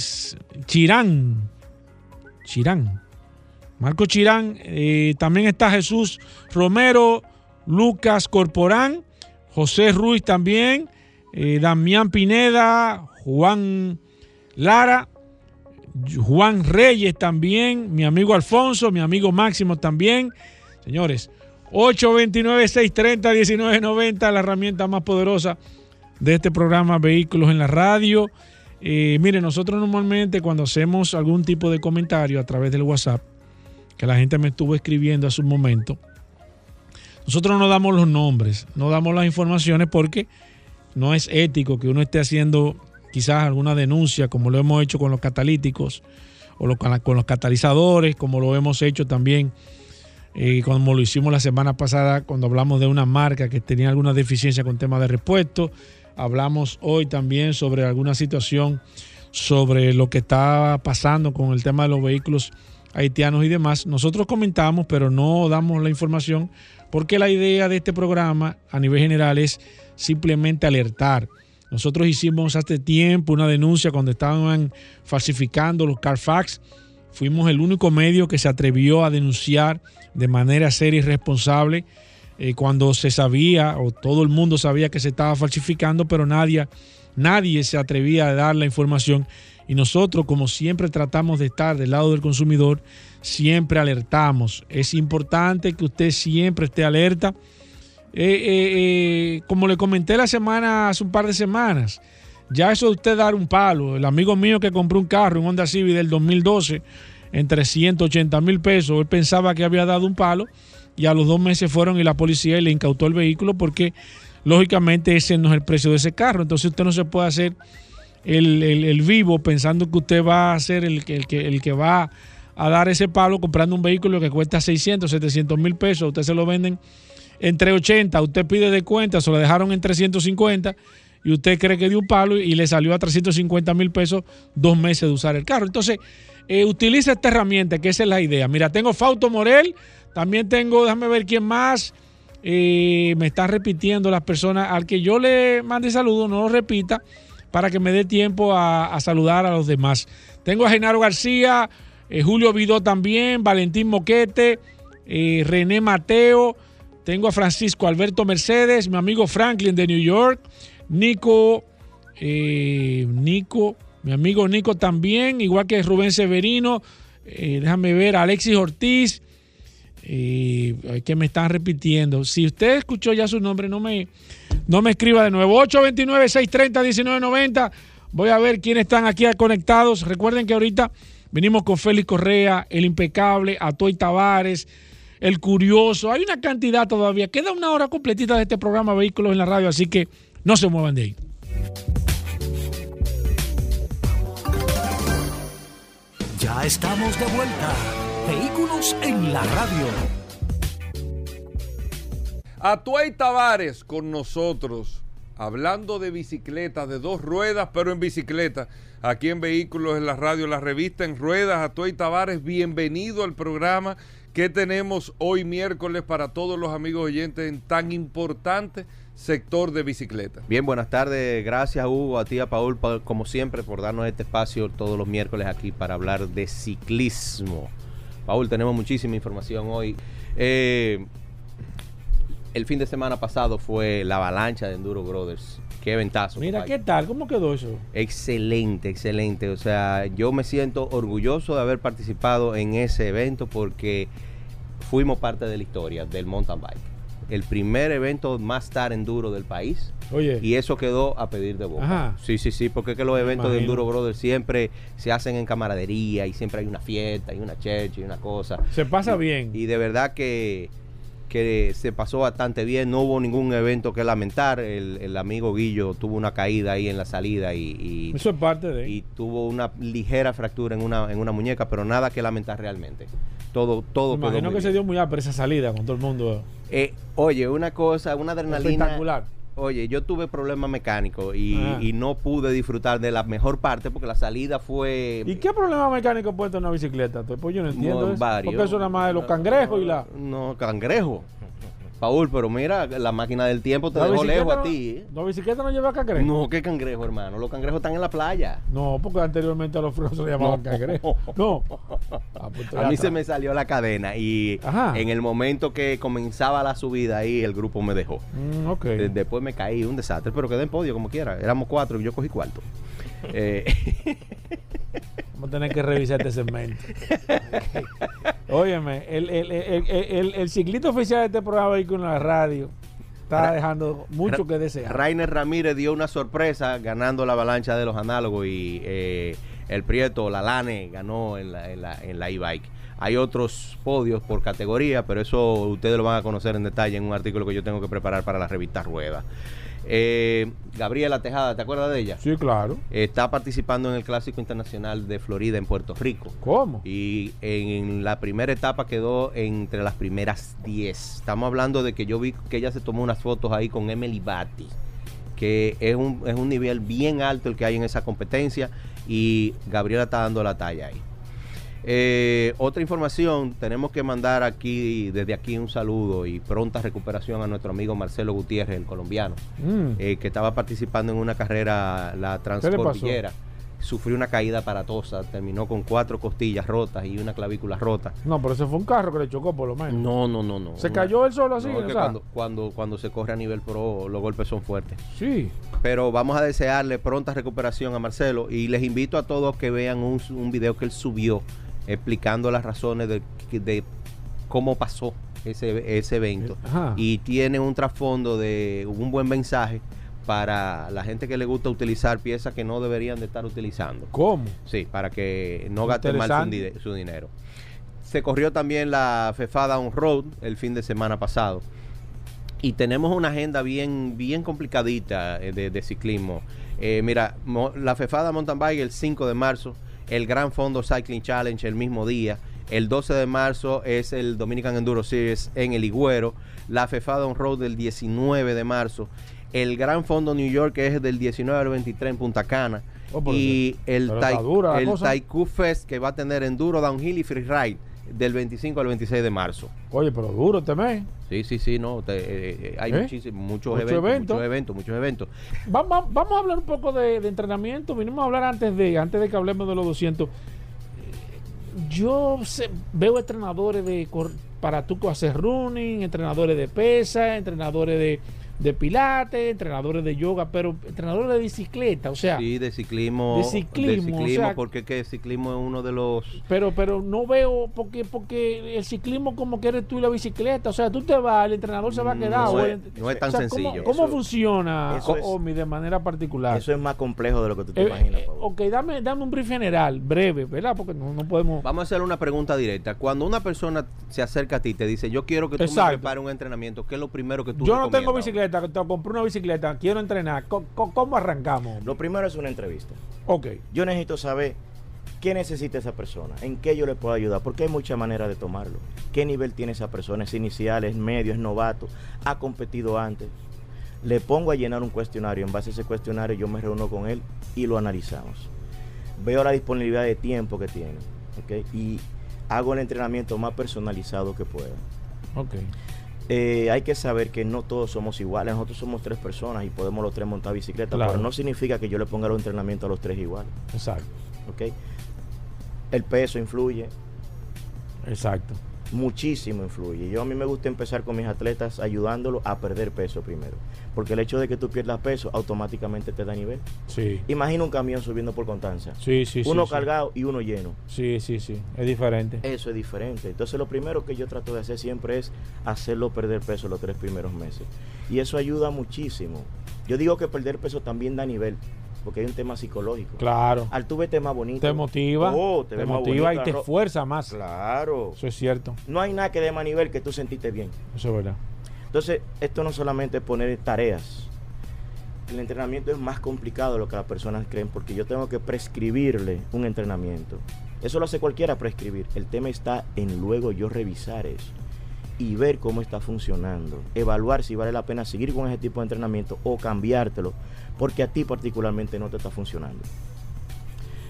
Chirán. Chirán. Marcos Chirán. eh, también está Jesús Romero, Lucas Corporán, José Ruiz también, eh, Damián Pineda, Juan Lara, Juan Reyes también, mi amigo Alfonso, mi amigo Máximo también. Señores, 829-630-1990, la herramienta más poderosa de este programa Vehículos en la Radio. Eh, mire, nosotros normalmente cuando hacemos algún tipo de comentario a través del WhatsApp, que la gente me estuvo escribiendo hace un momento, nosotros no damos los nombres, no damos las informaciones porque no es ético que uno esté haciendo quizás alguna denuncia, como lo hemos hecho con los catalíticos o lo- con, los catalizadores, como lo hemos hecho también, eh, como lo hicimos la semana pasada cuando hablamos de una marca que tenía alguna deficiencia con tema de repuesto. Hablamos hoy también sobre alguna situación sobre lo que está pasando con el tema de los vehículos haitianos y demás. Nosotros comentamos, pero no damos la información porque la idea de este programa a nivel general es simplemente alertar. Nosotros hicimos hace tiempo una denuncia cuando estaban falsificando los Carfax. Fuimos el único medio que se atrevió a denunciar de manera seria y responsable eh, cuando se sabía o todo el mundo sabía que se estaba falsificando, pero nadie, nadie se atrevía a dar la información. Y nosotros, como siempre tratamos de estar del lado del consumidor, siempre alertamos. Es importante que usted siempre esté alerta. Eh, eh, como le comenté la semana, hace un par de semanas, ya eso de usted dar un palo. El amigo mío que compró un carro, un Honda Civic del 2012, en 380 mil pesos, él pensaba que había dado un palo y a los dos meses fueron y la policía le incautó el vehículo porque lógicamente ese no es el precio de ese carro. Entonces usted no se puede hacer el, el- vivo pensando que usted va a ser el, que- el, que, el que va a dar ese palo comprando un vehículo que cuesta 600, 700 mil pesos. Usted se lo venden entre 80, usted pide de cuenta, se lo dejaron en 350 y usted cree que dio un palo y le salió a 350 mil pesos dos meses de usar el carro. Entonces, eh, utiliza esta herramienta, que esa es la idea. Mira, tengo Fausto Morel, también tengo, déjame ver quién más. eh, me está repitiendo las personas al que yo le mande saludo, no lo repita, para que me dé tiempo a, saludar a los demás. Tengo a Genaro García, eh, Julio Vidó también, Valentín Moquete, eh, René Mateo, tengo a Francisco Alberto Mercedes, mi amigo Franklin de New York, Nico, Nico, mi amigo Nico también, igual que Rubén Severino, déjame ver, Alexis Ortiz, ay, que me están repitiendo. Si usted escuchó ya su nombre, no me, no me escriba de nuevo. 829-630-1990. Voy a ver quiénes están aquí conectados. Recuerden que ahorita venimos con Félix Correa, el impecable, Atoy Tavares, el curioso. Hay una cantidad todavía. Queda una hora completita de este programa Vehículos en la Radio, así que no se muevan de ahí. Ya estamos de vuelta. Vehículos en la radio. Atuay Tavares con nosotros, hablando de bicicletas, de dos ruedas, pero en bicicleta. Aquí en Vehículos en la Radio, la revista en ruedas. Atuay Tavares, bienvenido al programa que tenemos hoy miércoles para todos los amigos oyentes en tan importante sector de bicicleta. Bien, buenas tardes. Gracias, Hugo, a ti, a Paul, pa- como siempre, por darnos este espacio todos los miércoles aquí para hablar de ciclismo. Paul, tenemos muchísima información hoy. Eh, el fin de semana pasado fue la avalancha de Enduro Brothers. Qué ventazo. Mira. ¿qué tal? ¿Cómo quedó eso? Excelente, excelente. O sea, yo me siento orgulloso de haber participado en ese evento porque fuimos parte de la historia del mountain bike. El primer evento más tar enduro del país. Oye, Y eso quedó a pedir de boca. Ajá. Sí, sí, sí, porque es que los eventos de. Enduro Brothers siempre se hacen en camaradería y siempre hay una fiesta y una church y una cosa. se pasa Y- bien. Y de verdad que, que se pasó bastante bien. No hubo ningún evento que lamentar. El, el amigo Guillo tuvo una caída ahí en la salida y, y- eso es parte de... y tuvo una ligera fractura en una, en una muñeca, pero nada que lamentar realmente. Todo, todo Me imagino que se dio muy ápera esa salida con todo el mundo. Eh, oye, una cosa, una adrenalina. Espectacular. Oye, yo tuve problemas mecánicos y, Ah. y no pude disfrutar de la mejor parte porque la salida fue. ¿Y qué problema mecánico puede tener una bicicleta? Pues yo no entiendo No, eso. varios. Porque eso nada más de los cangrejos y la... No, cangrejo. Paul, pero mira, la máquina del tiempo te La dejó lejos a no- ti. ¿eh? ¿La bicicleta no lleva cangrejo? No, qué cangrejo, hermano. Los cangrejos están en la playa. No, porque anteriormente a los fríos se le llamaban No. cangrejo. No. Ah, pues A mí se me salió la cadena y Ajá. en el momento que comenzaba la subida ahí, el grupo me dejó. Mm, ok. De- Después me caí, un desastre, pero quedé en podio como quiera. Éramos cuatro y yo cogí cuarto. Eh, Vamos a tener que revisar este segmento. Óyeme, el, el, el, el, el- el ciclista oficial de este programa Vehículo en la radio está dejando mucho que desear. Rainer Ramírez dio una sorpresa ganando la avalancha de los análogos y eh, el Prieto, la Lane, ganó en la en la- en la e-bike. Hay otros podios por categoría, pero eso ustedes lo van a conocer en detalle en un artículo que yo tengo que preparar para la revista Rueda. Eh, Gabriela Tejada, ¿te acuerdas de ella? Sí, claro. Está participando en el Clásico Internacional de Florida en Puerto Rico. ¿Cómo? Y en la primera etapa quedó entre las primeras 10. Estamos hablando de que yo vi que ella se tomó unas fotos ahí con Emily Batty, que es un, es un nivel bien alto el que hay en esa competencia y Gabriela está dando la talla ahí. Eh, otra información, tenemos que mandar aquí, desde aquí un saludo y pronta recuperación a nuestro amigo Marcelo Gutiérrez, el colombiano, Mm. eh, que estaba participando en una carrera, la Transportillera. Sufrió una caída aparatosa, terminó con cuatro costillas rotas y una clavícula rota. No, pero ese fue un carro que le chocó por lo menos. No, no, no, no. ¿Se cayó él solo así? No, o sea? cuando, cuando, cuando se corre a nivel pro, los golpes son fuertes. Sí. Pero vamos a desearle pronta recuperación a Marcelo y les invito a todos que vean un, un video que él subió explicando las razones de, de cómo pasó ese, ese evento. Ajá. Y tiene un trasfondo de un buen mensaje para la gente que le gusta utilizar piezas que no deberían de estar utilizando. ¿Cómo? Sí, para que no gasten mal su, dinero. Se corrió también la FEFADA On Road el fin de semana pasado. Y tenemos una agenda bien, bien complicadita eh, de, de ciclismo. Eh, mira, mo- la FEFADA Mountain Bike el 5 de marzo, el Gran Fondo Cycling Challenge el mismo día. El 12 de marzo es el Dominican Enduro Series en el Higüero. La FEFADA On Road del 19 de marzo. El Gran Fondo New York es del 19 al 23 en Punta Cana. Oh, y el, Tai- el. Taikoo Fest que va a tener Enduro, Downhill y Freeride del 25 al 26 de marzo. Oye, pero duro este mes. Sí, sí, sí, no. te- eh, eh, hay ¿Eh? muchísimos, muchos, Mucho eventos, evento. muchos eventos, muchos eventos. Va- va- vamos a hablar un poco de, de entrenamiento. Vinimos a hablar antes de antes de que hablemos de los 200. Eh, Yo sé- veo entrenadores de para tú hacer running, entrenadores de pesa, entrenadores de, de pilates, entrenadores de yoga, pero entrenadores de bicicleta, o sea, sí, de ciclismo. de ciclismo, o sea- porque que el ciclismo es uno de los... pero pero no veo porque porque el ciclismo como que eres tú y la bicicleta, o sea, tú te vas, el entrenador se va a quedar. No o es- el- no es tan o sea, ¿cómo- sencillo. ¿Cómo, Eso- funciona eso es- Omi, de manera particular? Eso es más complejo de lo que tú te Eh, imaginas, eh, ok, dame, dame un brief general, breve, ¿verdad? Porque no, no podemos. Vamos a hacer una pregunta directa. Cuando una persona se acerca a ti y te dice, yo quiero que tú Exacto. me prepares un entrenamiento, ¿qué es lo primero que tú Yo no tengo recomiendas? Bicicleta, te compré una bicicleta, quiero entrenar. ¿Cómo, arrancamos? Lo primero es una entrevista. Ok, Yo necesito saber qué necesita esa persona, en qué yo le puedo ayudar, porque hay muchas maneras de tomarlo. ¿Qué nivel tiene esa persona? ¿Es inicial, es medio, es novato? ¿Ha competido antes? Le pongo a llenar un cuestionario. En base a ese cuestionario yo me reúno con él y lo analizamos. Veo la disponibilidad de tiempo que tiene. ¿ok? Y hago el entrenamiento más personalizado que pueda. ok. Eh, hay que saber que no todos somos iguales. Nosotros somos tres personas y podemos los tres montar bicicleta, Claro. pero no significa que yo le ponga los entrenamientos a los tres iguales. Exacto, ¿ok? El peso influye, exacto. muchísimo influye. Yo a mí me gusta empezar con mis atletas ayudándolos a perder peso primero, porque el hecho de que tú pierdas peso automáticamente te da nivel. Sí, Imagina un camión subiendo por Constanza, sí, sí. sí, uno sí. cargado y uno lleno. Sí, sí, sí. Es diferente. Eso es diferente. Entonces lo primero que yo trato de hacer siempre es hacerlo perder peso los tres primeros meses. Y eso ayuda muchísimo. Yo digo que perder peso también da nivel, porque hay un tema psicológico. Claro. Al tú vete más bonito. Te motiva, Oh, te, más motiva y te esfuerza más. Claro. Eso es cierto, No hay nada que dé más nivel que tú sentiste bien. eso es verdad. Entonces, esto no solamente es poner tareas. El entrenamiento es más complicado de lo que las personas creen porque yo tengo que prescribirle un entrenamiento. Eso lo hace cualquiera prescribir. El tema está en luego yo revisar eso y ver cómo está funcionando. Evaluar si vale la pena seguir con ese tipo de entrenamiento o cambiártelo porque a ti particularmente no te está funcionando.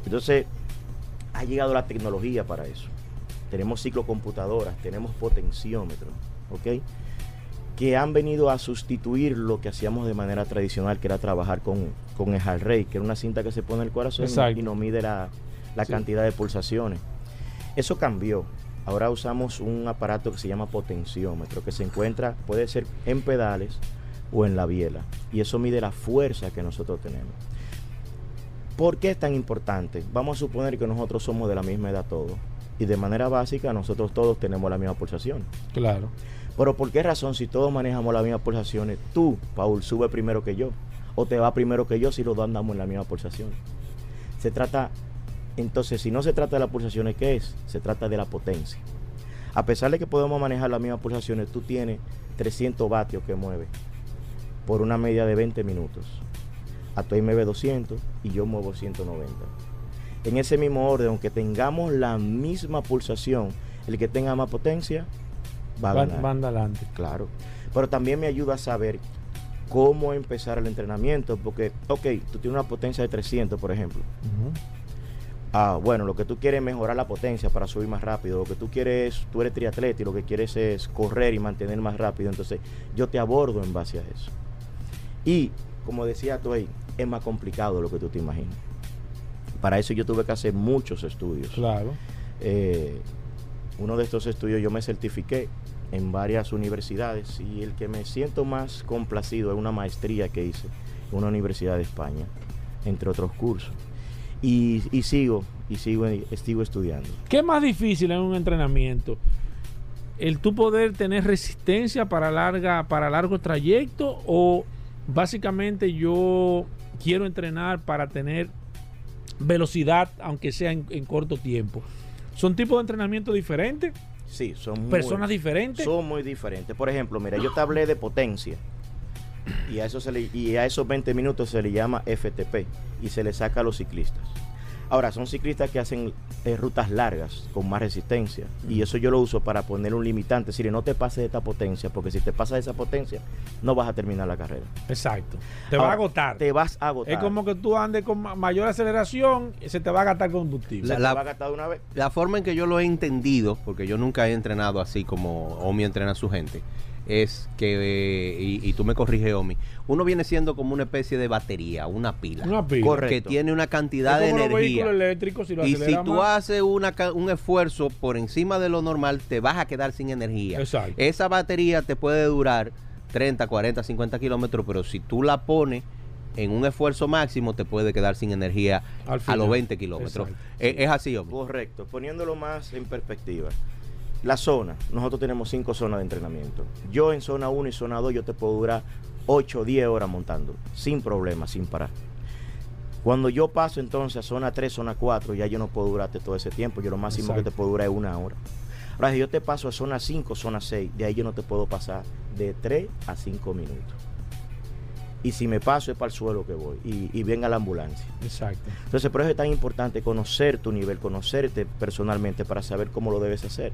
Entonces, ha llegado la tecnología para eso. Tenemos ciclocomputadoras, tenemos potenciómetros, ¿ok? Que han venido a sustituir lo que hacíamos de manera tradicional, que era trabajar con, con el rate, que era una cinta que se pone en el corazón Exacto. y nos mide la, la Sí. cantidad de pulsaciones. Eso cambió. Ahora usamos un aparato que se llama potenciómetro, que se encuentra, puede ser en pedales o en la biela. Y eso mide la fuerza que nosotros tenemos. ¿Por qué es tan importante? Vamos a suponer que nosotros somos de la misma edad todos. Y de manera básica nosotros todos tenemos la misma pulsación. Claro. Pero ¿por qué razón si todos manejamos las mismas pulsaciones, tú, Paul, sube primero que yo? O te va primero que yo si los dos andamos en la misma pulsación. Se trata, entonces, si no se trata de las pulsaciones, ¿qué es? Se trata de la potencia. A pesar de que podemos manejar las mismas pulsaciones, tú tienes 300 vatios que mueve por una media de 20 minutos. A tu ahí mueve 200 y yo muevo 190. En ese mismo orden, aunque tengamos la misma pulsación, el que tenga más potencia va a Van, ganar. van adelante. Claro. Pero también me ayuda a saber cómo empezar el entrenamiento, porque, ok, tú tienes una potencia de 300, por ejemplo. Ah, bueno, lo que tú quieres es mejorar la potencia para subir más rápido. Lo que tú quieres, tú eres triatleta y lo que quieres es correr y mantener más rápido. Entonces, yo te abordo en base a eso. Y, como decía tú ahí, es más complicado de lo que tú te imaginas. Para eso yo tuve que hacer muchos estudios. Claro. Eh, uno de estos estudios yo me certifiqué en varias universidades y el que me siento más complacido es una maestría que hice en una universidad de España, entre otros cursos. Y, y sigo, y sigo, estudiando. ¿Qué más difícil en un entrenamiento? ¿El tú poder tener resistencia para larga, para largo trayecto? ¿O básicamente yo quiero entrenar para tener velocidad, aunque sea en, en corto tiempo? ¿Son tipos de entrenamiento diferentes? Sí, son muy- ¿Personas diferentes? Son muy diferentes. Por ejemplo, mira, yo te hablé de potencia. Y a, eso se le- y a esos 20 minutos se le llama FTP y se le saca a los ciclistas. Ahora, son ciclistas que hacen eh, rutas largas con más resistencia. Y eso yo lo uso para poner un limitante. Es decir, no te pases de esta potencia, porque si te pasas de esa potencia, no vas a terminar la carrera. Exacto. Te va a Ahora, agotar. Te vas a agotar. Es como que tú andes con ma- mayor aceleración, se te va a gastar combustible. Se La- te la- va a gastar de una vez. La forma en que yo lo he entendido, porque yo nunca he entrenado así como Omi entrena a su gente, es que, eh, y, y tú me corriges, Omi, uno viene siendo como una especie de batería, una pila, Una pila. Correcto. que tiene una cantidad Es de como energía. eléctricos, si lo Y si tú más- haces una un esfuerzo por encima de lo normal, te vas a quedar sin energía. Exacto. Esa batería te puede durar 30, 40, 50 kilómetros, pero si tú la pones en un esfuerzo máximo, te puede quedar sin energía Al a final. los 20 kilómetros. Es, es así, Omi. Correcto, poniéndolo más en perspectiva. La zona, nosotros tenemos cinco zonas de entrenamiento. Yo en zona 1 y zona 2 yo te puedo durar 8 o 10 horas montando, sin problema, sin parar. Cuando yo paso entonces a zona 3, zona 4, ya yo no puedo durarte todo ese tiempo, yo lo máximo Exacto. que te puedo durar es una hora. Ahora, si yo te paso a zona 5, zona 6, de ahí yo no te puedo pasar de 3 a 5 minutos. Y si me paso es para el suelo que voy y, y venga la ambulancia. Exacto. Entonces, por eso es tan importante conocer tu nivel, conocerte personalmente para saber cómo lo debes hacer.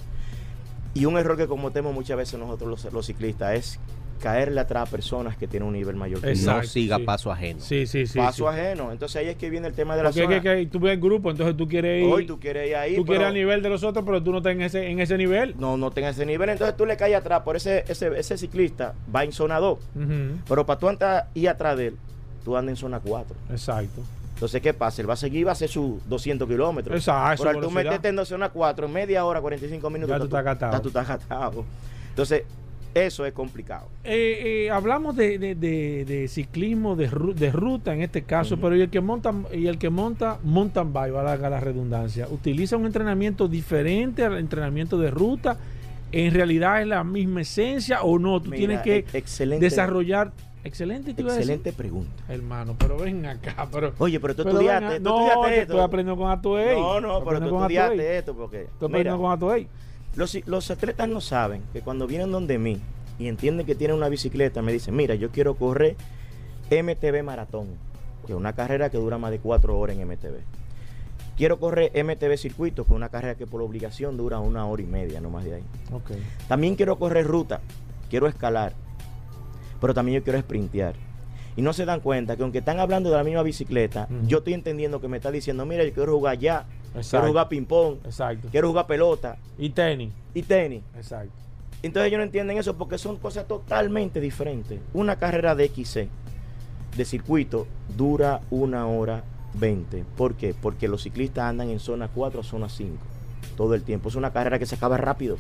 Y un error que cometemos muchas veces nosotros los, los ciclistas es caerle atrás a personas que tienen un nivel mayor que. Exacto, no siga sí. paso ajeno. Sí, sí, sí. Paso sí. ajeno. Entonces ahí es que viene el tema de la Porque es zona. que, que tú ves el grupo, entonces tú quieres ir, Hoy tú quieres ir ahí, tú quieres pero al nivel de los otros, pero tú no estás en ese, en ese nivel. no, no tengas ese nivel. Entonces tú le caes atrás. Por ese, ese, ese ciclista va en zona 2. Ujú. Pero para tú andar y atrás de él, tú andas en zona 4. Exacto. Entonces, ¿qué pasa? Él va a seguir, va a hacer sus 200 kilómetros. Exacto, Pero al tú meterte en zona 4, en media hora, 45 minutos, Ya tú estás gastado. Ya tú estás gastado. Entonces, eso es complicado. Eh, eh, hablamos de, de- de- de ciclismo de, ru- de ruta en este caso, pero y el que monta y el que monta mountain bike, valga la redundancia, utiliza un entrenamiento diferente al entrenamiento de ruta. En realidad es la misma esencia o no, tú Mira, tienes que excelente, desarrollar. Excelente, te iba a decir. excelente pregunta. Hermano, pero ven acá, pero. Oye, pero tú pero estudiaste, tú no, estudiaste yo esto. estoy aprendiendo con Atoey. No, no, pero tú estudiaste esto porque Estoy mira, aprendiendo con Atoey. los, los atletas no saben que cuando vienen donde mí y entienden que tienen una bicicleta, me dicen, mira, yo quiero correr MTB Maratón, que es una carrera que dura más de cuatro horas en MTB. Quiero correr MTB Circuito, que es una carrera que por obligación dura una hora y media, no más de ahí. También quiero correr ruta, quiero escalar, pero también yo quiero sprintear. Y no se dan cuenta que aunque están hablando de la misma bicicleta, yo estoy entendiendo que me está diciendo, mira, yo quiero jugar ya, quiero jugar ping-pong, quiero jugar pelota Y tenis. y tenis. Exacto. Entonces ellos no entienden eso porque son cosas totalmente diferentes. Una carrera de XC, de circuito, dura una hora 20. ¿Por qué? Porque los ciclistas andan en zona 4 a zona 5 todo el tiempo. Es una carrera que se acaba rápido.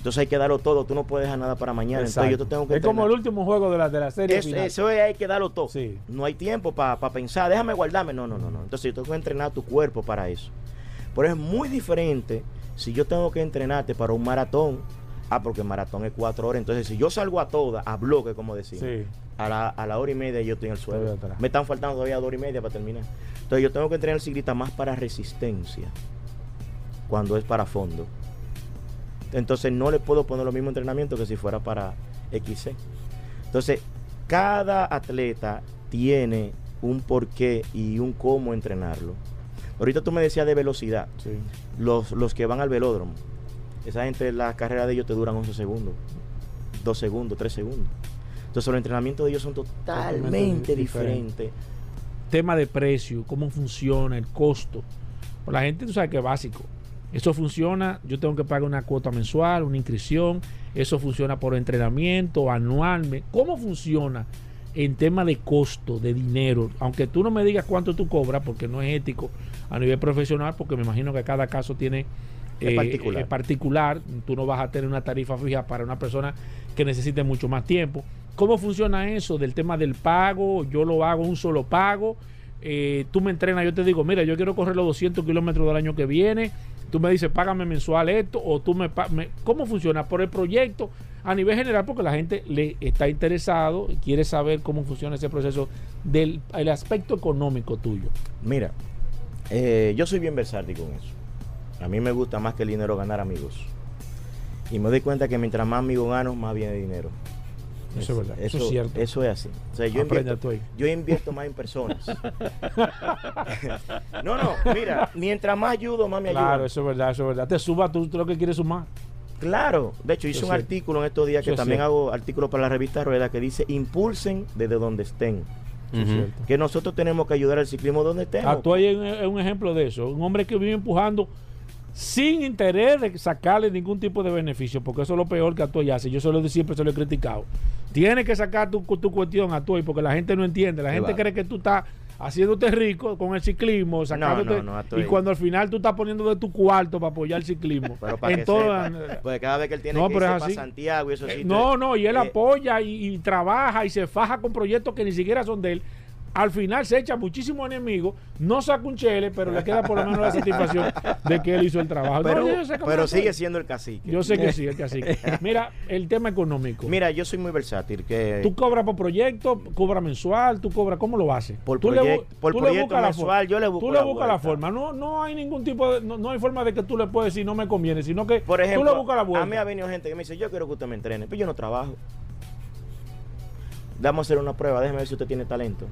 Entonces hay que darlo todo, tú no puedes dejar nada para mañana. Entonces yo te tengo que es como el último juego de la, de la serie. Eso, final. eso es, hay que darlo todo. Sí. No hay tiempo para pensar, déjame guardarme. No, no, no, no. Entonces yo tengo que entrenar tu cuerpo para eso. Pero es muy diferente si yo tengo que entrenarte para un maratón. Ah, porque el maratón es cuatro horas. Entonces, si yo salgo a toda, a bloque, como decimos, Sí. a, la, a la hora y media yo estoy en el suelo. Me están faltando todavía dos horas y media para terminar. Entonces, yo tengo que entrenar al ciclista más para resistencia cuando es para fondo. Entonces, no le puedo poner lo mismo entrenamiento que si fuera para XC. Entonces, cada atleta tiene un porqué y un cómo entrenarlo. Ahorita tú me decías de velocidad. Sí. Los, los que van al velódromo, esa gente, las carreras de ellos te duran 11 segundos, 2 segundos, 3 segundos. Entonces los entrenamientos de ellos son totalmente Totalmente diferentes. Tema de precio, cómo funciona, el costo. Pues la gente, tú sabes que es básico. Eso funciona, yo tengo que pagar una cuota mensual, una inscripción. Eso funciona por entrenamiento, anualmente. ¿Cómo funciona en tema de costo, de dinero? Aunque tú no me digas cuánto tú cobras, porque no es ético a nivel profesional, porque me imagino que cada caso tiene Es particular. es particular. Tú no vas a tener una tarifa fija para una persona que necesite mucho más tiempo. ¿Cómo funciona eso del tema del pago? Yo lo hago un solo pago. Eh, tú me entrenas, yo te digo, mira, yo quiero correr los 200 kilómetros del año que viene. Tú me dices, págame mensual esto, o tú me, me- ¿Cómo funciona? Por el proyecto a nivel general, porque la gente le está interesado y quiere saber cómo funciona ese proceso del el aspecto económico tuyo. Mira, eh, yo soy bien versátil con eso. A mí me gusta más que el dinero ganar amigos. Y me doy cuenta que mientras más amigos gano, más viene dinero. Eso es verdad, eso es cierto. Eso es así. O sea, yo invierto, yo más en personas. no, no, mira, mientras más ayudo, más me ayudan. Claro, eso es verdad, eso es verdad. Te suba tú, tú lo que quieres sumar. Claro, de hecho hice Eso un es artículo en estos días que también cierto. hago artículos para la revista Rueda que dice impulsen desde donde estén. Que nosotros tenemos que ayudar al ciclismo donde estemos. Es un- es un ejemplo de eso. Un hombre que vive empujando sin interés de sacarle ningún tipo de beneficio, porque eso es lo peor que Actuay hace. Yo solo siempre se lo he criticado. Tienes que sacar tu, tu cuestión Actuay, porque la gente no entiende. La gente cree que tú estás haciéndote rico con el ciclismo, sacándote, no, no, Atuay. y cuando al final tú estás poniendo de tu cuarto para apoyar el ciclismo. Pero para En que toda- sepa, porque cada vez que él tiene No, que pero irse para. Santiago y eso sí. No, no, y él eh, apoya y, y trabaja y se faja con proyectos que ni siquiera son de él. Al final se echa muchísimos enemigos, no saca un chele, pero le queda por lo menos la satisfacción de que él hizo el trabajo. Pero, No, sigue siendo el cacique. Yo sé que sí, es que así. Mira, el tema económico. Mira, yo soy muy versátil. Que Tú cobras por proyecto, cobras mensual, tú cobras, ¿cómo lo haces? Por tú por tú le proyecto buscas la mensual, forma. yo le busco Tú le buscas la forma. No, no hay ningún tipo de. No, no hay forma de que tú le puedes decir no me conviene, sino que por tú le ejemplo, buscas la vuelta. a mí ha venido gente que me dice, yo quiero que usted me entrene, pero yo no trabajo. Vamos a hacer una prueba, déjeme ver si usted tiene talento.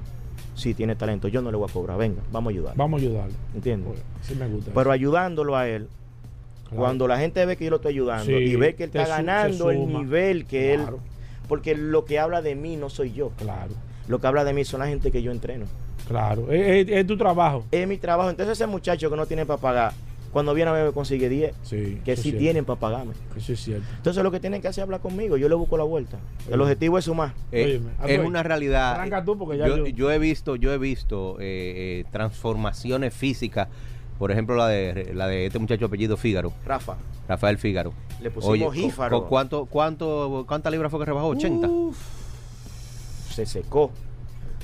Sí, tiene talento, yo no le voy a cobrar, venga, vamos a ayudar. Vamos a ayudarle. ¿Entiendes? Pues, sí me gusta. Pero ayudándolo a él, Claro. cuando la gente ve que yo lo estoy ayudando Sí, y ve que él está ganando el nivel que Claro. él... Porque lo que habla de mí no soy yo. Claro, Lo que habla de mí son la gente que yo entreno. claro. Es, es- es tu trabajo. Es mi trabajo. Entonces ese muchacho que no tiene para pagar, cuando viene a ver me consigue 10, Sí. que sí es tienen para pagarme. Eso es cierto. Entonces lo que tienen que hacer es hablar conmigo. Yo le busco la vuelta. El objetivo es sumar. Eh, es una realidad. arranca tú, porque ya yo, yo- yo he visto, yo he visto eh, eh, transformaciones físicas. Por ejemplo, la de la de este muchacho apellido Fígaro, Rafa, Rafael Fígaro. le pusimos cu- jífaro. cu- ¿cuánto, cuánto, ¿Cuántas libras fue que rebajó? 80. Uf, se secó.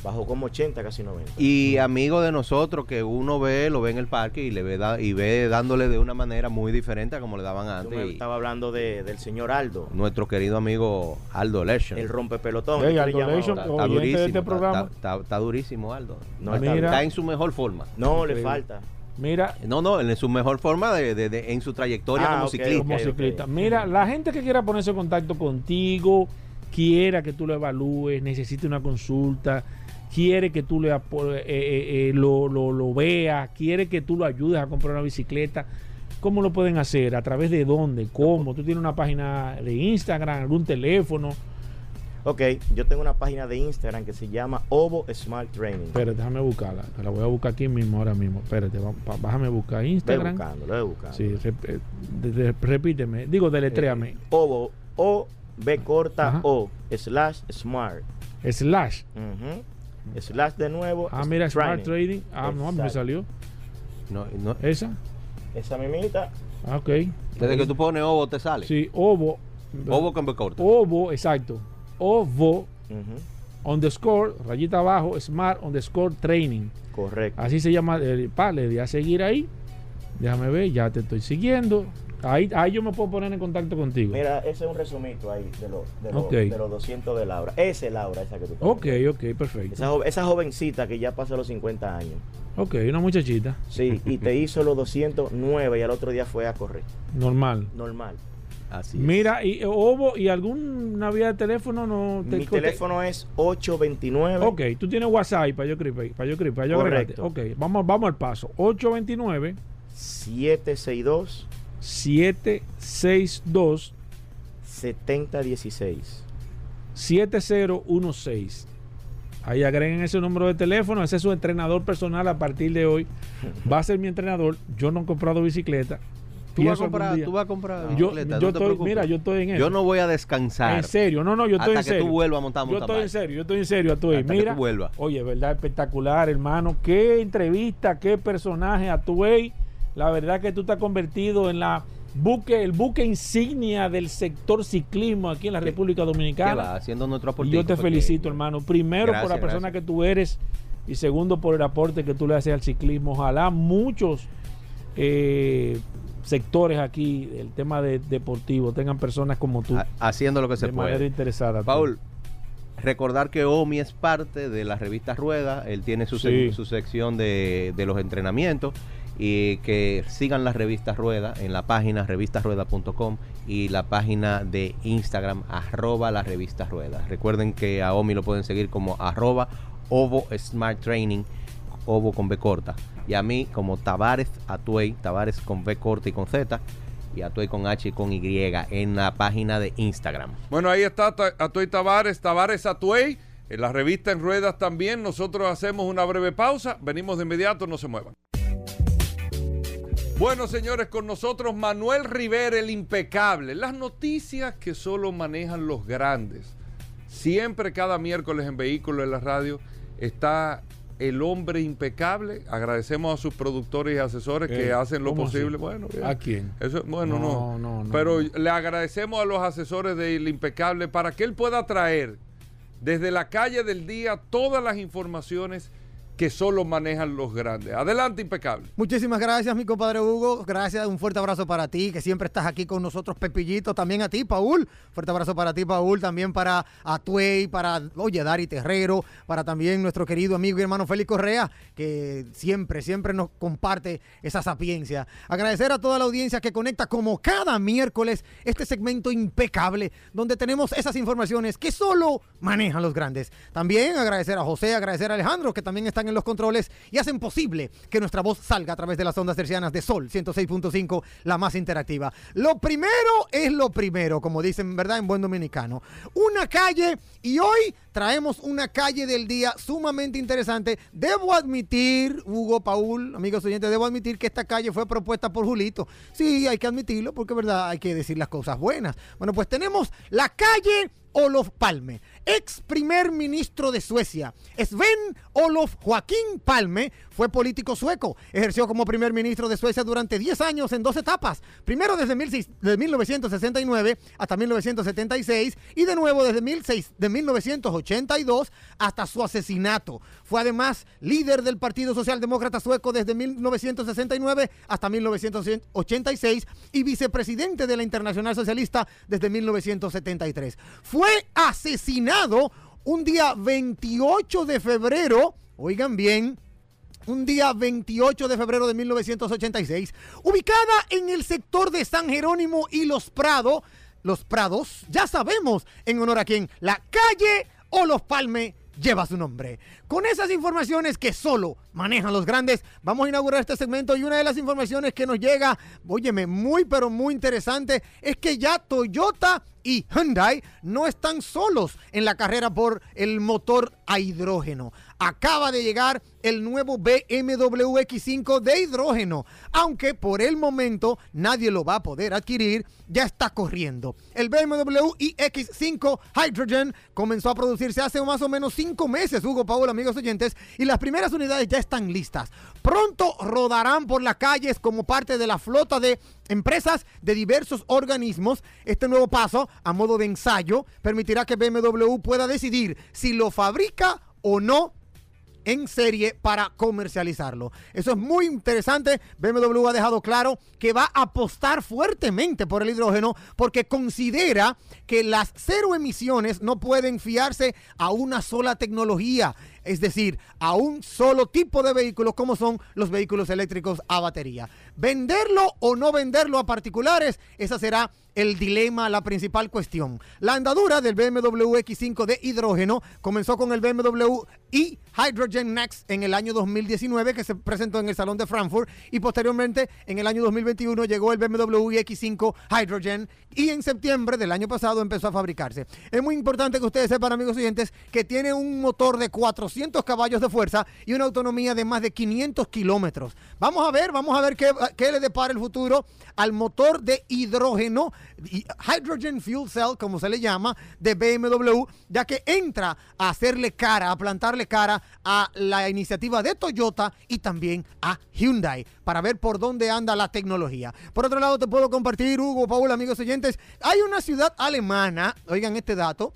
Bajó como 80, casi 90. Y amigo de nosotros que uno ve, lo ve en el parque y le ve da- y ve dándole de una manera muy diferente a como le daban antes. me Y estaba hablando de- del señor Aldo, nuestro querido amigo Aldo Lesher. el rompepelotón. Ey, ¿qué le Aldo Está durísimo. este está- programa. Está, está- está durísimo, Aldo. No, Ah, está, mira. Está en su mejor forma. no le falta. Mira, No, no, en su mejor forma de, de- de- en su trayectoria Ah, como ciclista. como ciclista. Mira, la gente que quiera ponerse en contacto contigo, quiera que tú lo evalúes, necesite una consulta, quiere que tú le eh, eh, eh, lo, lo, lo veas, quiere que tú lo ayudes a comprar una bicicleta. ¿Cómo lo pueden hacer? ¿A través de dónde? ¿Cómo? ¿Tú tienes una página de Instagram, algún teléfono? Ok, yo tengo una página de Instagram que se llama Ovo Smart Training. Espérate, déjame buscarla. Te la voy a buscar aquí mismo, ahora mismo. Espérate, a buscar Instagram. buscando, lo buscando. Sí, rep- eh, de- de- repíteme. Digo, deletréame. Ovo O, B corta, Ajá. O, slash smart. Slash. Ujú. Slash de nuevo. Ah, mira, Smart. Trading. Ah, no, me Exacto. salió. No, no- Esa. Esa mimita. Ah, ok. desde que tú pones ovo te sale. Sí, ovo. Ovo con B corta. Ovo, exacto. Ovo Ujú. underscore, rayita abajo, smart underscore training. Correcto. Así se llama. El, pa, le di a seguir ahí. Déjame ver, ya te estoy siguiendo. Ahí, ahí yo me puedo poner en contacto contigo. Mira, ese es un resumito ahí de, los de, los- Ok. de los 200 de Laura. Esa es Laura, esa que tú Ok, ok, perfecto. Esa, jo- esa jovencita que ya pasó los 50 años. Ok, una muchachita. Sí, y te hizo los 209 y al otro día fue a correr. Normal. Normal. Así es. Mira, y eh, Ovo, ¿y alguna vía de teléfono no te Mi te- teléfono es 829. Ok, tú tienes WhatsApp para yo para yo para yo agregarte. Correcto. Ok, vamos, vamos al paso. 829 762 762 7016. 7016. Ahí agreguen ese número de teléfono, ese es su entrenador personal a partir de hoy. Va a ser mi entrenador. Yo no he comprado bicicleta. tú vas, a comprar, tú vas a comprar yo, bicicleta, yo no estoy, mira, yo estoy en eso. Yo no voy a descansar. En serio, no, no, yo estoy Hasta en que serio. tú vuelvas a montar Yo estoy en serio, yo estoy en serio, Atuey. Hasta que Mira, tú vuelvas. oye, verdad espectacular, hermano. Qué entrevista, qué personaje, Atuey. La verdad que tú te has convertido en la buque, el buque insignia del sector ciclismo aquí en la República. Dominicana. Haciendo nuestro Y aporte. yo te felicito, hermano. Primero por la persona gracias. que tú eres y segundo por el aporte que tú le haces al ciclismo. Ojalá muchos eh, sectores aquí, el tema de deportivo, tengan personas como tú Haciendo lo que se de manera puede. interesada. Paul, recordar que Omi es parte de la revista Rueda. Él tiene su, Sí. sec- su sección de, de los entrenamientos. Y que sigan la revista Rueda en la página revistasrueda.com y la página de Instagram arroba la revista Rueda. Recuerden que a Omi lo pueden seguir como arroba Ovo Smart Training, Ovo con B corta. Y a mí como Tavares Atuey, Tavares con B corta y con Z. Y Atuey con H y con Y en la página de Instagram. Bueno, ahí está Atuey Tavares, Tavares Atuey. En la revista En Ruedas también. Nosotros hacemos una breve pausa. Venimos de inmediato, no se muevan. Bueno, señores, con nosotros Manuel Rivera, el impecable. Las noticias que solo manejan los grandes. Siempre, cada miércoles en Vehículos en la Radio, está el hombre impecable. Agradecemos a sus productores y asesores que Eh, hacen lo ¿cómo posible. así? Bueno, bien. ¿A quién? Eso, bueno, no. No, no, no, Pero no. le agradecemos a los asesores del impecable para que él pueda traer desde la calle del día todas las informaciones que solo manejan los grandes. Adelante, impecable. Muchísimas gracias, mi compadre Hugo. Gracias, un fuerte abrazo para ti, que siempre estás aquí con nosotros, Pepillito. También a ti, Paul. Fuerte abrazo para ti, Paul. También para Atuey, para, oye, Dari Terrero, para también nuestro querido amigo y hermano Félix Correa, que siempre, siempre nos comparte esa sapiencia. Agradecer a toda la audiencia que conecta como cada miércoles este segmento impecable, donde tenemos esas informaciones que solo manejan los grandes. También agradecer a José, agradecer a Alejandro, que también están en los controles y hacen posible que nuestra voz salga a través de las ondas tercianas de Sol 106.5, la más interactiva. Lo primero es lo primero, como dicen, ¿verdad? En buen dominicano. Una calle y hoy traemos una calle del día sumamente interesante. Debo admitir, Hugo, Paul, amigos oyentes, debo admitir que esta calle fue propuesta por Julito. Sí, hay que admitirlo porque, ¿verdad? Hay que decir las cosas buenas. Bueno, pues tenemos la calle Olof Palme, ex primer ministro de Suecia. Sven Olof Joaquín Palme fue político sueco. Ejerció como primer ministro de Suecia durante 10 años en dos etapas. Primero desde 16 de 1969 hasta 1976 y de nuevo desde 16 de 1982 hasta su asesinato. Fue además líder del Partido Socialdemócrata Sueco desde 1969 hasta 1986 y vicepresidente de la Internacional Socialista desde 1973. Fue asesinado un día 28 de febrero, oigan bien, un día 28 de febrero de 1986, ubicada en el sector de San Jerónimo y Los Prados, Los Prados, ya sabemos en honor a quién, la calle o Los Palme lleva su nombre. Con esas informaciones que solo manejan los grandes. Vamos a inaugurar este segmento y una de las informaciones que nos llega, óyeme, muy pero muy interesante, es que ya Toyota y Hyundai no están solos en la carrera por el motor a hidrógeno. Acaba de llegar el nuevo BMW X5 de hidrógeno, aunque por el momento nadie lo va a poder adquirir, ya está corriendo. El BMW iX5 Hydrogen comenzó a producirse hace más o menos cinco meses, Hugo Paul, amigos oyentes, y las primeras unidades ya están listas. Pronto rodarán por las calles como parte de la flota de empresas de diversos organismos. Este nuevo paso, a modo de ensayo, permitirá que BMW pueda decidir si lo fabrica o no en serie para comercializarlo. Eso es muy interesante. BMW ha dejado claro que va a apostar fuertemente por el hidrógeno porque considera que las cero emisiones no pueden fiarse a una sola tecnología, es decir, a un solo tipo de vehículos como son los vehículos eléctricos a batería. Venderlo o no venderlo a particulares, esa será el dilema, la principal cuestión. La andadura del BMW X5 de hidrógeno comenzó con el BMW e Hydrogen Next en el año 2019 que se presentó en el Salón de Frankfurt y posteriormente en el año 2021 llegó el BMW X5 Hydrogen y en septiembre del año pasado empezó a fabricarse. Es muy importante que ustedes sepan, amigos oyentes, que tiene un motor de 400 caballos de fuerza y una autonomía de más de 500 kilómetros. Vamos a ver, vamos a ver qué, qué le depara el futuro al motor de hidrógeno Hydrogen Fuel Cell, como se le llama, de BMW, ya que entra a hacerle cara, a plantarle cara a la iniciativa de Toyota y también a Hyundai para ver por dónde anda la tecnología. Por otro lado, te puedo compartir, Hugo, Paul, amigos oyentes, hay una ciudad alemana, oigan este dato,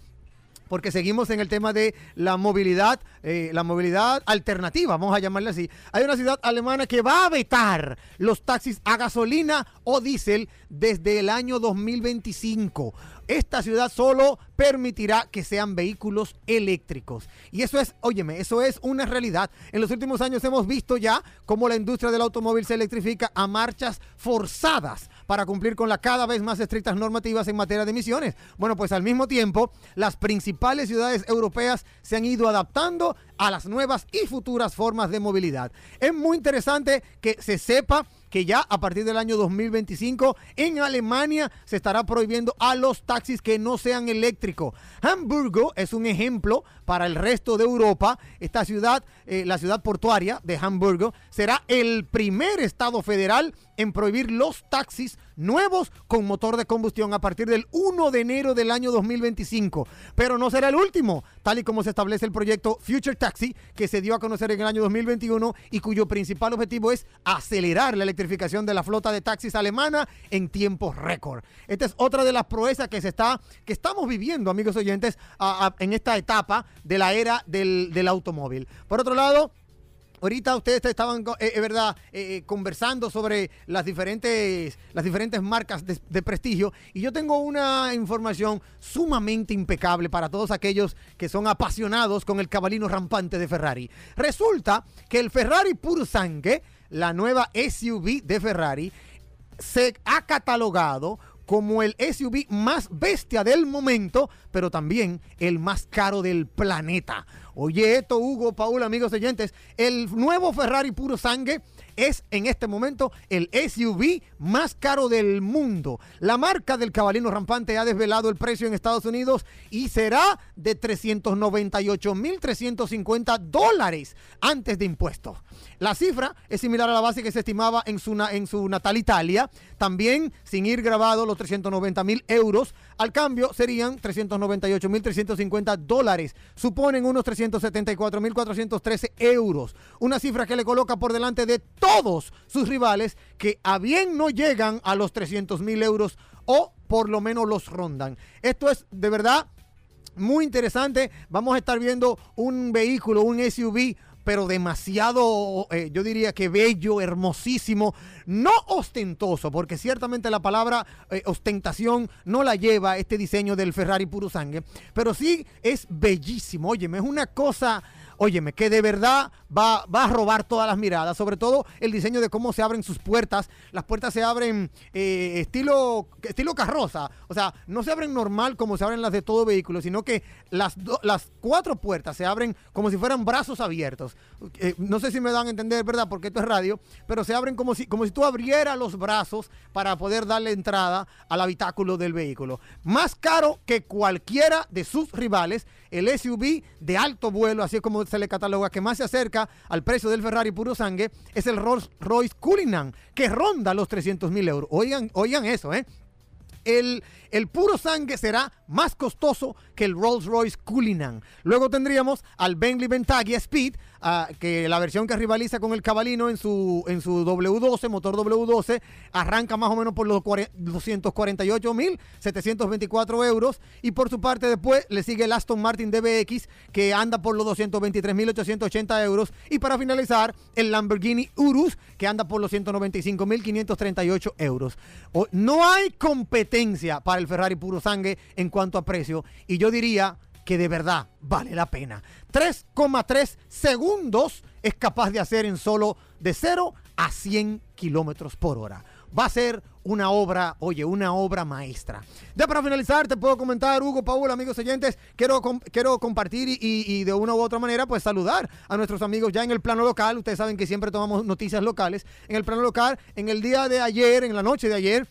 porque seguimos en el tema de la movilidad, eh, la movilidad alternativa, vamos a llamarle así. Hay una ciudad alemana que va a vetar los taxis a gasolina o diésel desde el año 2025. Esta ciudad solo permitirá que sean vehículos eléctricos. Y eso es, óyeme, eso es una realidad. En los últimos años hemos visto ya cómo la industria del automóvil se electrifica a marchas forzadas para cumplir con las cada vez más estrictas normativas en materia de emisiones. Bueno, pues al mismo tiempo, las principales ciudades europeas se han ido adaptando a las nuevas y futuras formas de movilidad. Es muy interesante que se sepa que ya a partir del año 2025 en Alemania se estará prohibiendo a los taxis que no sean eléctricos. Hamburgo es un ejemplo para el resto de Europa. Esta ciudad, eh, la ciudad portuaria de Hamburgo, será el primer estado federal en prohibir los taxis nuevos con motor de combustión a partir del 1 de enero del año 2025. Pero no será el último, tal y como se establece el proyecto Future Taxi, que se dio a conocer en el año 2021 y cuyo principal objetivo es acelerar la electrificación de la flota de taxis alemana en tiempos récord. Esta es otra de las proezas que se está, que estamos viviendo, amigos oyentes, en esta etapa de la era del, del automóvil. Por otro lado, Ahorita ustedes estaban, eh, es verdad, eh, eh, conversando sobre las diferentes, las diferentes marcas de, prestigio y yo tengo una información sumamente impecable para todos aquellos que son apasionados con el cabalino rampante de Ferrari. Resulta que el Ferrari Puro Sangue, la nueva SUV de Ferrari, se ha catalogado como el SUV más bestia del momento, pero también el más caro del planeta. Oye, esto, Hugo, Paul, amigos oyentes, el nuevo Ferrari puro sangre es en este momento el SUV más caro del mundo. La marca del cabalino rampante ha desvelado el precio en Estados Unidos y será de 398.350 dólares antes de impuestos. La cifra es similar a la base que se estimaba en su, en su natal Italia, también sin ir grabado los 390 mil euros. Al cambio serían 398 mil 350 dólares. Suponen unos 374 mil 413 euros. Una cifra que le coloca por delante de todos sus rivales que a bien no llegan a los 300 mil euros o por lo menos los rondan. Esto es de verdad muy interesante. Vamos a estar viendo un vehículo, un SUV pero demasiado, eh, yo diría que bello, hermosísimo, no ostentoso, porque ciertamente la palabra eh, ostentación no la lleva este diseño del Ferrari puro sangre, pero sí es bellísimo. Óyeme, es una cosa óyeme, que de verdad va, va a robar todas las miradas, sobre todo el diseño de cómo se abren sus puertas. Las puertas se abren eh, estilo, estilo carroza, o sea, no se abren normal como se abren las de todo vehículo, sino que las, las cuatro puertas se abren como si fueran brazos abiertos. Eh, no sé si me dan a entender, ¿verdad? Porque esto es radio, pero se abren como si, como si tú abrieras los brazos para poder darle entrada al habitáculo del vehículo. Más caro que cualquiera de sus rivales, el SUV de alto vuelo, así es como se le cataloga, que más se acerca al precio del Ferrari puro sangue, es el Rolls Royce Cullinan, que ronda los 300 mil euros. Oigan, oigan eso, ¿eh? El, el puro sangue será más costoso que el Rolls Royce Cullinan. Luego tendríamos al Bentley Bentayga Speed, ah, que la versión que rivaliza con el Cabalino en su, en su W12, motor W12, arranca más o menos por los cuare- 248.724 euros. Y por su parte después le sigue el Aston Martin DBX, que anda por los 223.880 euros. Y para finalizar, el Lamborghini Urus, que anda por los 195.538 euros. No hay competencia para el Ferrari puro sangue en cuanto a precio. Y yo diría que de verdad vale la pena. 3,3 segundos es capaz de hacer en solo de 0 a 100 kilómetros por hora. Va a ser una obra, oye, una obra maestra. Ya para finalizar, te puedo comentar, Hugo, Paul, amigos oyentes, quiero, quiero compartir y, y de una u otra manera, pues saludar a nuestros amigos ya en el plano local. Ustedes saben que siempre tomamos noticias locales. En el plano local, en el día de ayer, en la noche de ayer,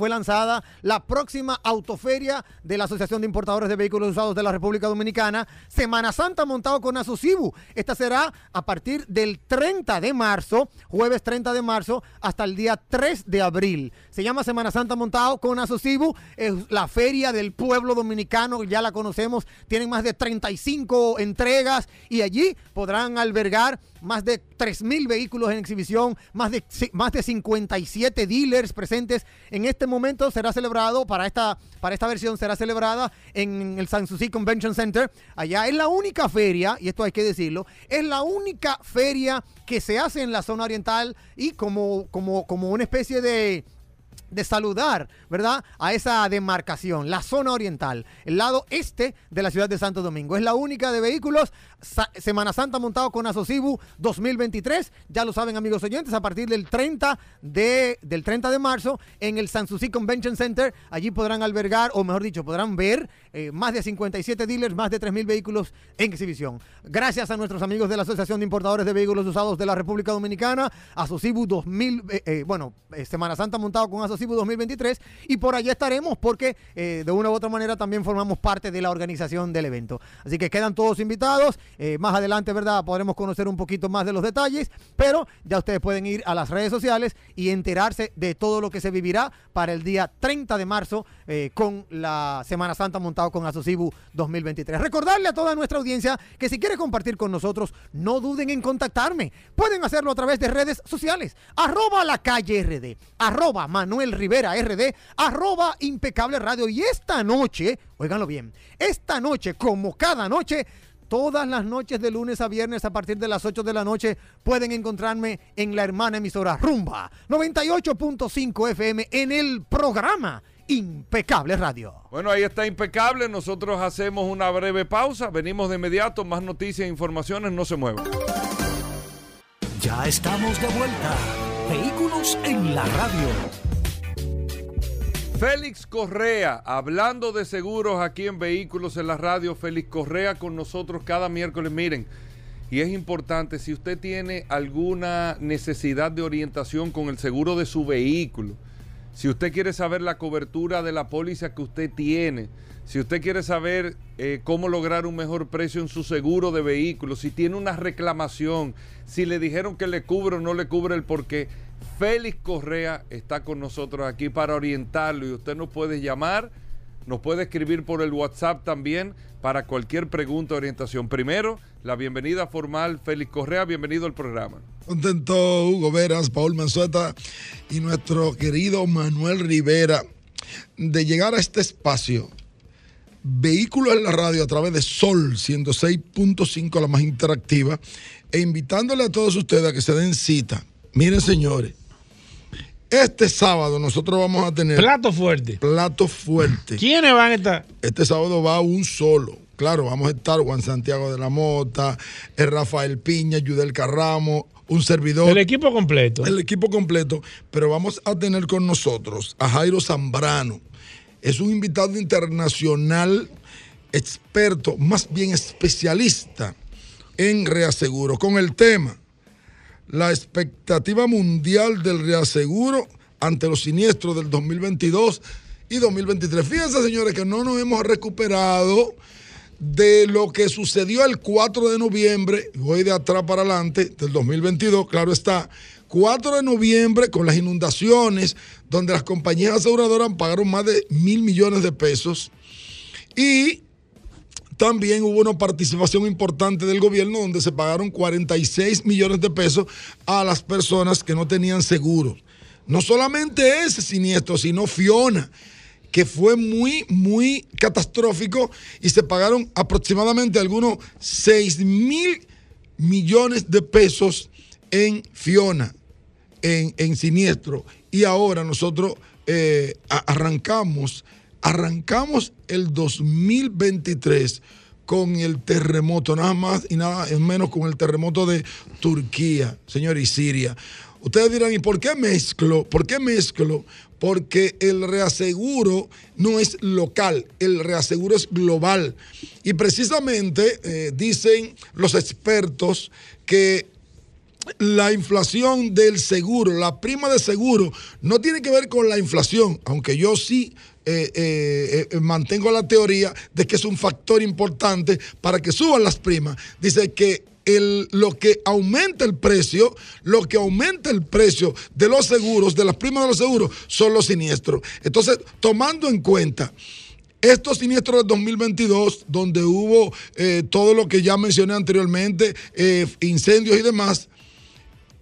fue lanzada la próxima autoferia de la Asociación de Importadores de Vehículos Usados de la República Dominicana, Semana Santa montado con Asocibu. Esta será a partir del 30 de marzo, jueves 30 de marzo, hasta el día 3 de abril. Se llama Semana Santa montado con Asocibu, es la feria del pueblo dominicano, ya la conocemos, tienen más de 35 entregas y allí podrán albergar más de 3.000 vehículos en exhibición, más de, más de 57 dealers presentes. En este momento será celebrado, para esta, para esta versión será celebrada en el Sanssouci Convention Center. Allá es la única feria, y esto hay que decirlo, es la única feria que se hace en la zona oriental y como, como, como una especie de de saludar, ¿verdad? A esa demarcación, la zona oriental, el lado este de la ciudad de Santo Domingo. Es la única de vehículos Semana Santa montado con Asocibu 2023. Ya lo saben, amigos oyentes, a partir del 30 de, del 30 de marzo en el Sanssouci Convention Center. Allí podrán albergar, o mejor dicho, podrán ver eh, más de 57 dealers, más de 3.000 vehículos en exhibición. Gracias a nuestros amigos de la Asociación de Importadores de Vehículos Usados de la República Dominicana, Asocibu 2000, eh, eh, bueno, Semana Santa montado con Asocibu 2023 y por allá estaremos porque de una u otra manera también formamos parte de la organización del evento. Así que quedan todos invitados. Más adelante, ¿verdad? Podremos conocer un poquito más de los detalles, pero ya ustedes pueden ir a las redes sociales y enterarse de todo lo que se vivirá para el día 30 de marzo con la Semana Santa con Asocibu 2023. Recordarle a toda nuestra audiencia que si quiere compartir con nosotros, no duden en contactarme. Pueden hacerlo a través de redes sociales. Arroba la calle RD, arroba Manuel Rivera RD, arroba impecable radio. Y esta noche, óiganlo bien, esta noche, como cada noche, Todas las noches de lunes a viernes a partir de las 8 de la noche pueden encontrarme en la hermana emisora Rumba 98.5 FM en el programa Impecable Radio. Bueno, ahí está impecable. Nosotros hacemos una breve pausa. Venimos de inmediato. Más noticias e informaciones. No se muevan. Ya estamos de vuelta. Vehículos en la radio. Félix Correa, hablando de seguros aquí en Vehículos en la Radio, Félix Correa con nosotros cada miércoles. Miren, y es importante, si usted tiene alguna necesidad de orientación con el seguro de su vehículo, si usted quiere saber la cobertura de la póliza que usted tiene, si usted quiere saber eh, cómo lograr un mejor precio en su seguro de vehículo, si tiene una reclamación, si le dijeron que le cubre o no le cubre el porqué, Félix Correa está con nosotros aquí para orientarlo y usted nos puede llamar, nos puede escribir por el WhatsApp también para cualquier pregunta o orientación. Primero, la bienvenida formal, Félix Correa, bienvenido al programa. Contento Hugo Veras, Paul Manzueta y nuestro querido Manuel Rivera de llegar a este espacio. Vehículos en la radio a través de Sol 106.5, la más interactiva, e invitándole a todos ustedes a que se den cita. Miren, señores, este sábado nosotros vamos a tener Plato fuerte. plato fuerte. ¿Quiénes van a estar? Este sábado va un solo. Claro, vamos a estar Juan Santiago de la Mota, el Rafael Piña, Yudel Carramo, un servidor. El equipo completo. El equipo completo. Pero vamos a tener con nosotros a Jairo Zambrano. Es un invitado internacional, experto, más bien especialista en reaseguro, con el tema la expectativa mundial del reaseguro ante los siniestros del 2022 y 2023. Fíjense, señores, que no nos hemos recuperado de lo que sucedió el 4 de noviembre, voy de atrás para adelante, del 2022, claro está, 4 de noviembre con las inundaciones, donde las compañías aseguradoras pagaron más de mil millones de pesos y también hubo una participación importante del gobierno donde se pagaron 46 millones de pesos a las personas que no tenían seguro. No solamente ese siniestro, sino Fiona, que fue muy, muy catastrófico y se pagaron aproximadamente algunos 6 mil millones de pesos en Fiona, en, en siniestro. Y ahora nosotros eh, arrancamos, arrancamos el 2023 con el terremoto, nada más y nada menos con el terremoto de Turquía, señor, y Siria. Ustedes dirán, ¿y por qué mezclo? ¿Por qué mezclo? Porque el reaseguro no es local, el reaseguro es global. Y precisamente eh, dicen los expertos que la inflación del seguro, la prima de seguro, no tiene que ver con la inflación, aunque yo sí eh, eh, eh, mantengo la teoría de que es un factor importante para que suban las primas. Dice que lo que aumenta el precio, lo que aumenta el precio de los seguros, de las primas de los seguros, son los siniestros. Entonces, tomando en cuenta estos siniestros del 2022, donde hubo eh, todo lo que ya mencioné anteriormente, incendios y demás,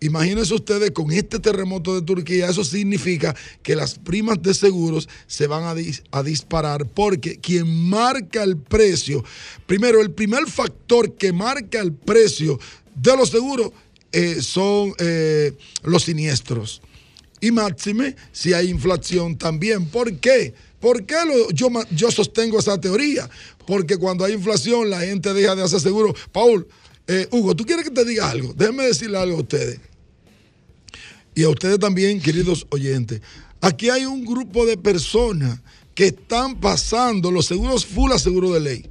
Imagínense ustedes con este terremoto de Turquía, eso significa que las primas de seguros se van a, dis- a disparar porque quien marca el precio, primero, el primer factor que marca el precio de los seguros eh, son eh, los siniestros. Y máxime si hay inflación también. ¿Por qué? ¿Por qué lo- yo, yo sostengo esa teoría? Porque cuando hay inflación la gente deja de hacer seguro. Paul, eh, Hugo, ¿tú quieres que te diga algo? Déjenme decirle algo a ustedes. Y a ustedes también, queridos oyentes. Aquí hay un grupo de personas que están pasando los seguros full a seguro de ley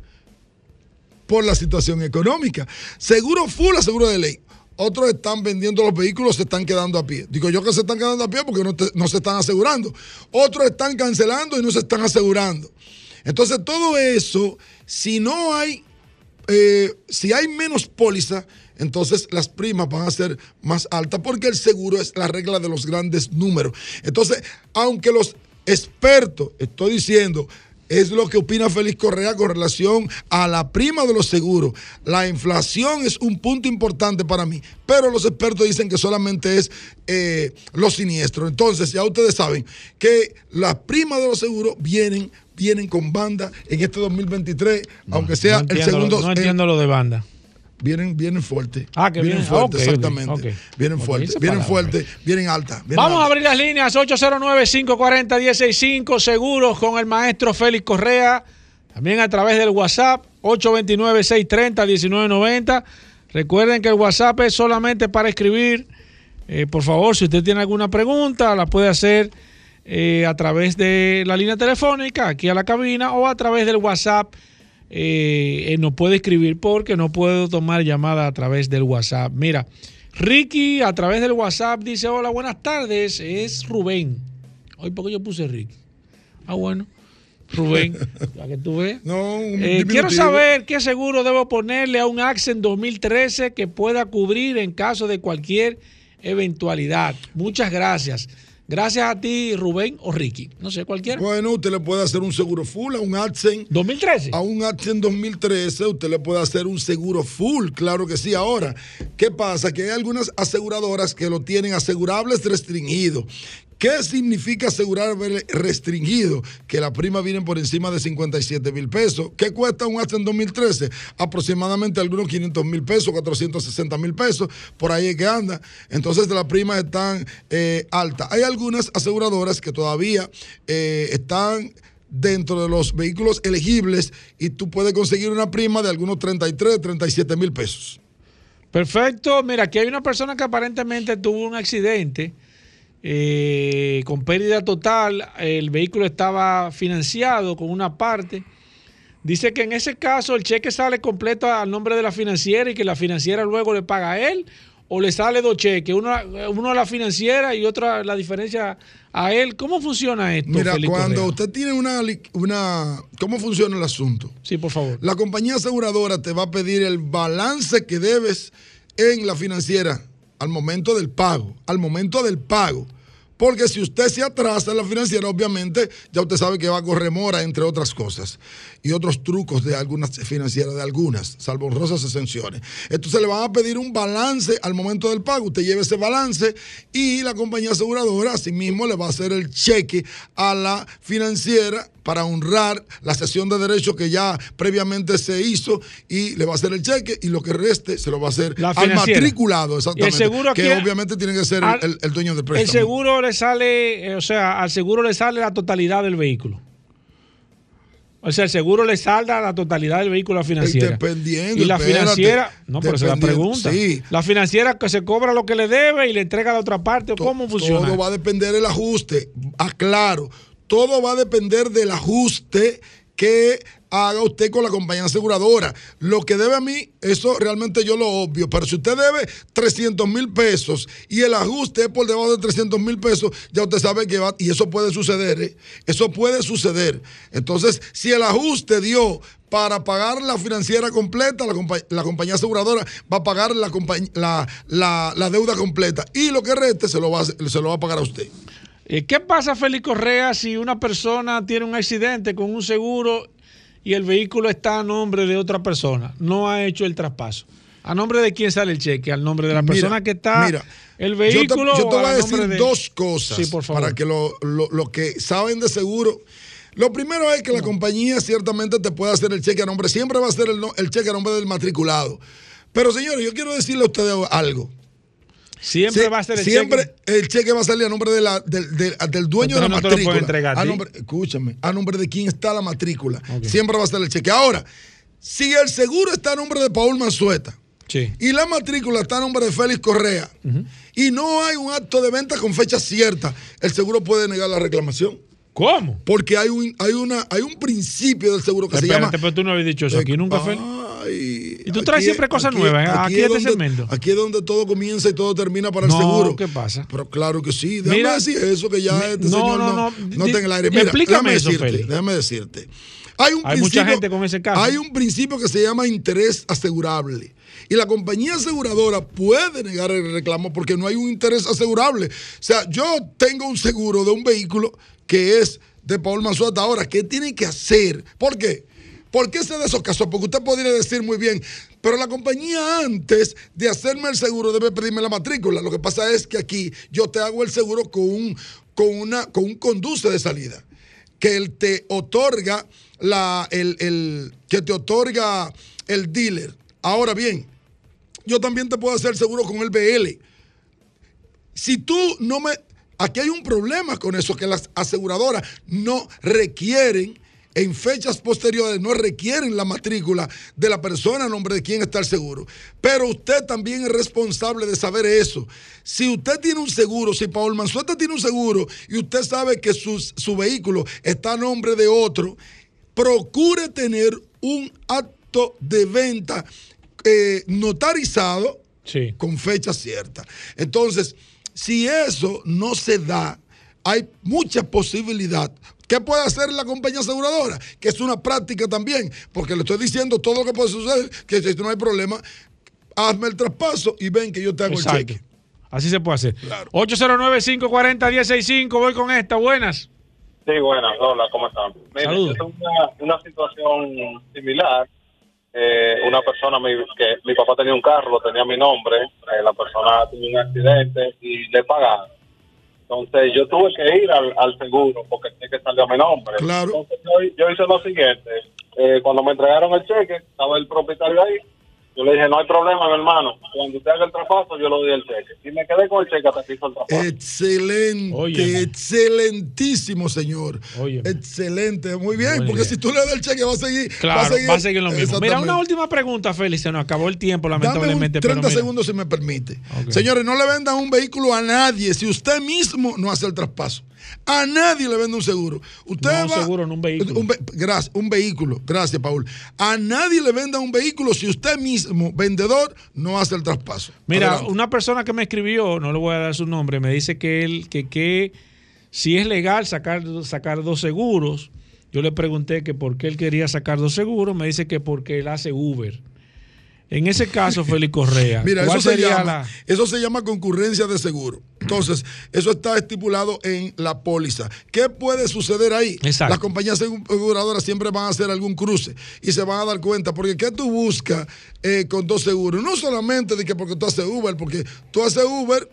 por la situación económica. Seguro full a seguro de ley. Otros están vendiendo los vehículos, se están quedando a pie. Digo yo que se están quedando a pie porque no, no se están asegurando. Otros están cancelando y no se están asegurando. Entonces todo eso, si no hay eh, si hay menos póliza, entonces las primas van a ser más altas porque el seguro es la regla de los grandes números. Entonces, aunque los expertos, estoy diciendo, es lo que opina Félix Correa con relación a la prima de los seguros. La inflación es un punto importante para mí, pero los expertos dicen que solamente es eh, los siniestros. Entonces, ya ustedes saben que las primas de los seguros vienen, vienen con banda en este 2023, aunque sea no el segundo. no el- entiendo lo de banda. Vienen, vienen fuerte. Ah, que vienen vienen- fuerte, exactamente. Vienen fuerte, vienen fuerte, vienen alta. vienen Vamos a abrir las líneas 809-540-165 seguros con el maestro Félix Correa. También a través del WhatsApp 829-630-1990. Recuerden que el WhatsApp es solamente para escribir. Eh, por favor, si usted tiene alguna pregunta, la puede hacer eh, a través de la línea telefónica aquí a la cabina o a través del WhatsApp. Eh, eh, nos puede escribir porque no puedo tomar llamada a través del WhatsApp. Mira, Ricky a través del WhatsApp dice: Hola, buenas tardes. Es Rubén. Hoy, ¿por qué yo puse Ricky? Ah, bueno. Rubén, ya que tú ves. No, Eh, quiero saber qué seguro debo ponerle a un Accent 2013 que pueda cubrir en caso de cualquier eventualidad. Muchas gracias. Gracias a ti, Rubén o Ricky. No sé, cualquiera. Bueno, usted le puede hacer un seguro full a un Accent. 2013. A un Accent 2013, usted le puede hacer un seguro full, claro que sí. Ahora, ¿qué pasa? Que hay algunas aseguradoras que lo tienen asegurables restringidos. ¿Qué significa asegurar restringido? Que la prima viene por encima de 57 mil pesos. ¿Qué cuesta un Accent 2013? Aproximadamente algunos 500 mil pesos, 460 mil pesos, por ahí es que anda. Entonces las primas están eh, altas. Hay algunas aseguradoras que todavía eh, están dentro de los vehículos elegibles y tú puedes conseguir una prima de algunos 33, 37 mil pesos. Perfecto. Mira, aquí hay una persona que aparentemente tuvo un accidente eh, con pérdida total. El vehículo estaba financiado con una parte. Dice que en ese caso el cheque sale completo al nombre de la financiera y que la financiera luego le paga a él o le sale dos cheques, uno, uno a la financiera y otro la diferencia a él. ¿Cómo funciona esto? Mira, cuando Correa? usted tiene una, una... ¿Cómo funciona el asunto? Sí, por favor. La compañía aseguradora te va a pedir el balance que debes en la financiera al momento del pago, al momento del pago. Porque si usted se atrasa en la financiera, obviamente ya usted sabe que va a correr mora, entre otras cosas. Y otros trucos de algunas financieras, de algunas, salvo honrosas exenciones. Entonces le van a pedir un balance al momento del pago. Usted lleva ese balance y la compañía aseguradora asimismo le va a hacer el cheque a la financiera para honrar la sesión de derechos que ya previamente se hizo y le va a hacer el cheque y lo que reste se lo va a hacer al matriculado, Y el exactamente. seguro que aquí- obviamente tiene que ser el- al- el, el dueño del El préstamo. seguro le sale, eh, o sea, al seguro le sale la totalidad del vehículo. O sea, el seguro le salda la totalidad del vehículo a la financiera. Dependiendo, Y la espérate, financiera, no, pero esa es la pregunta. sí. La financiera que se cobra lo que le debe y le entrega a la otra parte, ¿cómo funciona? Todo va a depender del ajuste. Aclaro, todo va a depender del ajuste que haga usted con la compañía aseguradora. Lo que debe a mí, eso realmente yo lo obvio, pero si usted debe 300 mil pesos y el ajuste es por debajo de 300 mil pesos, ya usted sabe que va, y eso puede suceder, ¿eh? eso puede suceder. Entonces, si el ajuste dio para pagar la financiera completa, la, compa- la compañía aseguradora va a pagar la, deuda completa y lo que reste se lo va a pagar a usted. Eh, ¿Qué pasa, Félix Correa, si una persona tiene un accidente con un seguro y el vehículo está a nombre de otra persona? No ha hecho el traspaso. ¿A nombre de quién sale el cheque? ¿Al nombre de la Mira, persona que está mira, el Yo te- vehículo? Yo te, voy a decir de- dos cosas Sí, por favor. para que lo, lo- lo que saben de seguro. Lo primero es que la compañía ciertamente te puede hacer el cheque a nombre, siempre va a ser el, el cheque a nombre del matriculado. Pero señores, yo quiero decirle a ustedes algo. Siempre Sí, va a ser el siempre cheque. el cheque va a salir a nombre de la- del, del- del dueño de la no lo matrícula. entregar a ti. nombre, escúchame, a nombre de quién está la matrícula. Siempre va a ser el cheque. Ahora, si el seguro está a nombre de Paul Manzueta Sí. y la matrícula está a nombre de Félix Correa y no hay un acto de venta con fecha cierta, el seguro puede negar la reclamación. ¿Cómo? Porque hay un, hay una, hay un principio del seguro que se llama. Pero tú no habías dicho eso aquí nunca, Félix. Ay, Y tú traes siempre cosas nuevas, ¿eh? Aquí es este donde, segmento. Aquí es donde todo comienza y todo termina para No, el seguro. ¿qué pasa? Pero claro que sí. Déjame Mira, decir eso, que ya mi- este no, señor no, no, no, está en el aire. Mira, explícame déjame eso, decirte, Félix. déjame decirte. Hay, un Hay mucha gente con ese caso. Hay un principio que se llama interés asegurable. Y la compañía aseguradora puede negar el reclamo porque no hay un interés asegurable. O sea, yo tengo un seguro de un vehículo que es de Paul Manzueta. Ahora, ¿qué tiene que hacer? ¿Por qué? ¿Por qué se de esos casos? Porque usted podría decir muy bien, pero la compañía antes de hacerme el seguro debe pedirme la matrícula. Lo que pasa es que aquí yo te hago el seguro con un, con una, con un conduce de salida que él te otorga la, el, el- que te otorga el dealer. Ahora bien, yo también te puedo hacer seguro con el BL. Si tú no me... Aquí hay un problema con eso, que las aseguradoras no requieren, en fechas posteriores, no requieren la matrícula de la persona a nombre de quien está el seguro. Pero usted también es responsable de saber eso. Si usted tiene un seguro, si Paul Manzueta tiene un seguro y usted sabe que su, su vehículo está a nombre de otro, procure tener un acto de venta eh, notarizado Sí. con fecha cierta. Entonces, si eso no se da, hay mucha posibilidad. ¿Qué puede hacer la compañía aseguradora? Que es una práctica también, porque le estoy diciendo todo lo que puede suceder, que si no hay problema, hazme el traspaso y ven que yo te hago Exacto. el cheque. Así se puede hacer. 809-540-165. Voy con esta. Buenas. Sí, buenas, hola, ¿cómo están? Mira, Saludos. yo tengo una, una situación similar. Eh, una persona, mi, que mi papá tenía un carro, lo tenía a mi nombre, eh, la persona tuvo un accidente y le pagaron. Entonces yo tuve que ir al, al seguro porque tenía que salir a mi nombre. Claro. Entonces yo, yo hice lo siguiente, eh, cuando me entregaron el cheque, estaba el propietario ahí, Yo le dije, no hay problema, mi hermano. Cuando usted haga el traspaso, yo le doy el cheque. Y me quedé con el cheque hasta que hizo el traspaso. Excelente, Óyeme. excelentísimo, señor. Óyeme. Excelente, muy bien, Muy porque bien. si tú le das el cheque va a seguir. Claro, va a seguir, lo mismo. Mira, una última pregunta, Félix. Se nos acabó el tiempo, Dame un lamentablemente. 30 pero mira. segundos si me permite. Señores, no le vendan un vehículo a nadie si usted mismo no hace el traspaso. A nadie le vende un seguro. Usted No, un va- seguro, no un vehículo. Un, gracias, un vehículo. Gracias, Paul. A nadie le venda un vehículo si usted mismo, vendedor, no hace el traspaso. Mira, Adelante. una persona que me escribió, no le voy a dar su nombre, me dice que él, que, que si es legal sacar, sacar dos seguros. Yo le pregunté que por qué él quería sacar dos seguros, me dice que porque él hace Uber. En ese caso, Félix Correa, Mira, ¿cuál eso se, sería llama, la- eso se llama concurrencia de seguro. Entonces, eso está estipulado en la póliza. ¿Qué puede suceder ahí? Exacto. Las compañías aseguradoras siempre van a hacer algún cruce y se van a dar cuenta. Porque ¿qué tú buscas eh, con dos seguros? No solamente de que porque tú haces Uber, porque tú haces Uber.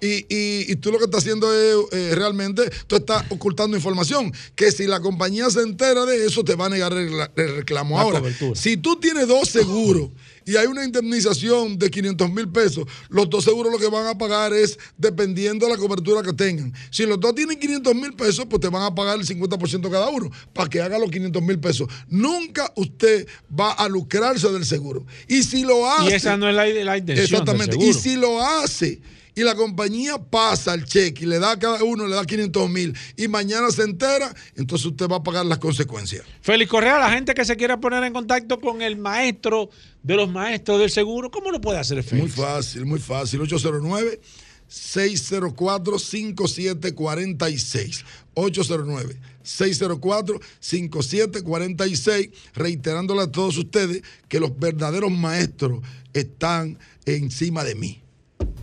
Y, y- y tú lo que estás haciendo es eh, realmente, tú estás ocultando información, que si la compañía se entera de eso, te va a negar el, el reclamo. La Ahora, cobertura. si tú tienes dos seguros y hay una indemnización de 500 mil pesos, los dos seguros lo que van a pagar es dependiendo de la cobertura que tengan. Si los dos tienen 500 mil pesos, pues te van a pagar el 50% cada uno para que haga los 500 mil pesos. Nunca usted va a lucrarse del seguro. Y si lo hace... Y esa no es la, la intención. Exactamente. del Y si lo hace y la compañía pasa el cheque y le da a cada uno, le da 500 mil y mañana se entera, entonces usted va a pagar las consecuencias. Félix Correa, la gente que se quiera poner en contacto con el maestro de los maestros del seguro, ¿cómo lo puede hacer Félix? Muy fácil, muy fácil. 809 604 5746. 809 604 5746. Reiterándole a todos ustedes que los verdaderos maestros están encima de mí.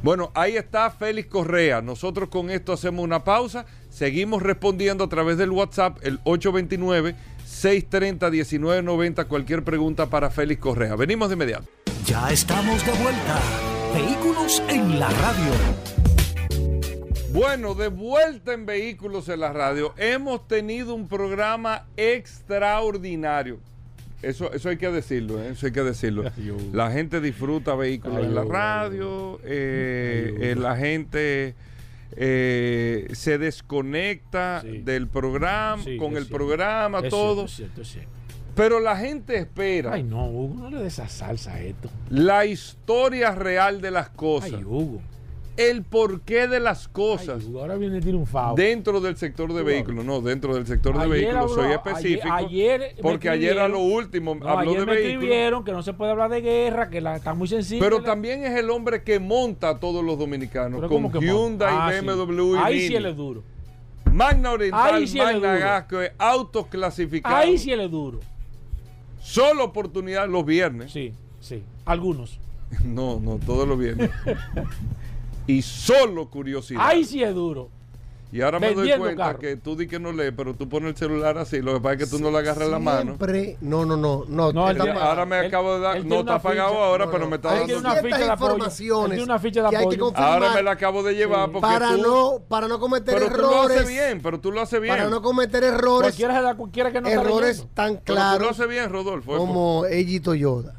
Bueno, ahí está Félix Correa. Nosotros con esto hacemos una pausa. Seguimos respondiendo a través del WhatsApp, el 829-630-1990. Cualquier pregunta para Félix Correa. Venimos de inmediato. Ya estamos de vuelta. Vehículos en la radio. Bueno, de vuelta en Vehículos en la Radio. Hemos tenido un programa extraordinario. Eso, eso hay que decirlo, ¿eh? eso hay que decirlo. La gente disfruta vehículos en la radio, eh, eh, la gente se desconecta Sí. del programa, Sí, con el cierto. programa, Es todo. cierto, es cierto, es cierto. Pero la gente espera Ay, no, Hugo, no le des esa salsa a esto. la historia real de las cosas, Ay, Hugo. El porqué de las cosas. Ahora viene triunfado. Dentro del sector de vehículos, no, dentro del sector de vehículos soy específico. ayer- ayer me porque ayer a lo último No, habló ayer de me vehículos. escribieron que no se puede hablar de guerra, que la, está muy sencillo. Pero también es el hombre que monta a todos los dominicanos Pero con ¿cómo que Hyundai? Ah, sí. BMW y Ahí Mini. sí él es duro. Magna Oriental, Ahí sí Magna. Gasco, autos clasificados. Ahí sí él es duro. Solo oportunidad los viernes. Sí, sí. Algunos. No, no, todos los viernes. y solo curiosidad. Ahí sí es duro. Y ahora me doy cuenta carro. que tú di que no lees, pero tú pones el celular así. Lo que pasa es que tú no le agarras la mano. Siempre, no, no, no, no. No, él Ahora me él- acabo de dar, no está apagado ficha. ahora, No, pero no. me está dando. tiene una ficha de informaciones tiene una ficha de que hay que Ahora me la acabo de llevar Sí. porque para tú, no para no cometer pero tú lo errores haces bien, pero tú lo haces bien. para no cometer errores Cualquiera cualquiera que no errores tan Pero tú lo claros haces bien, Rodolfo. es como Toyoda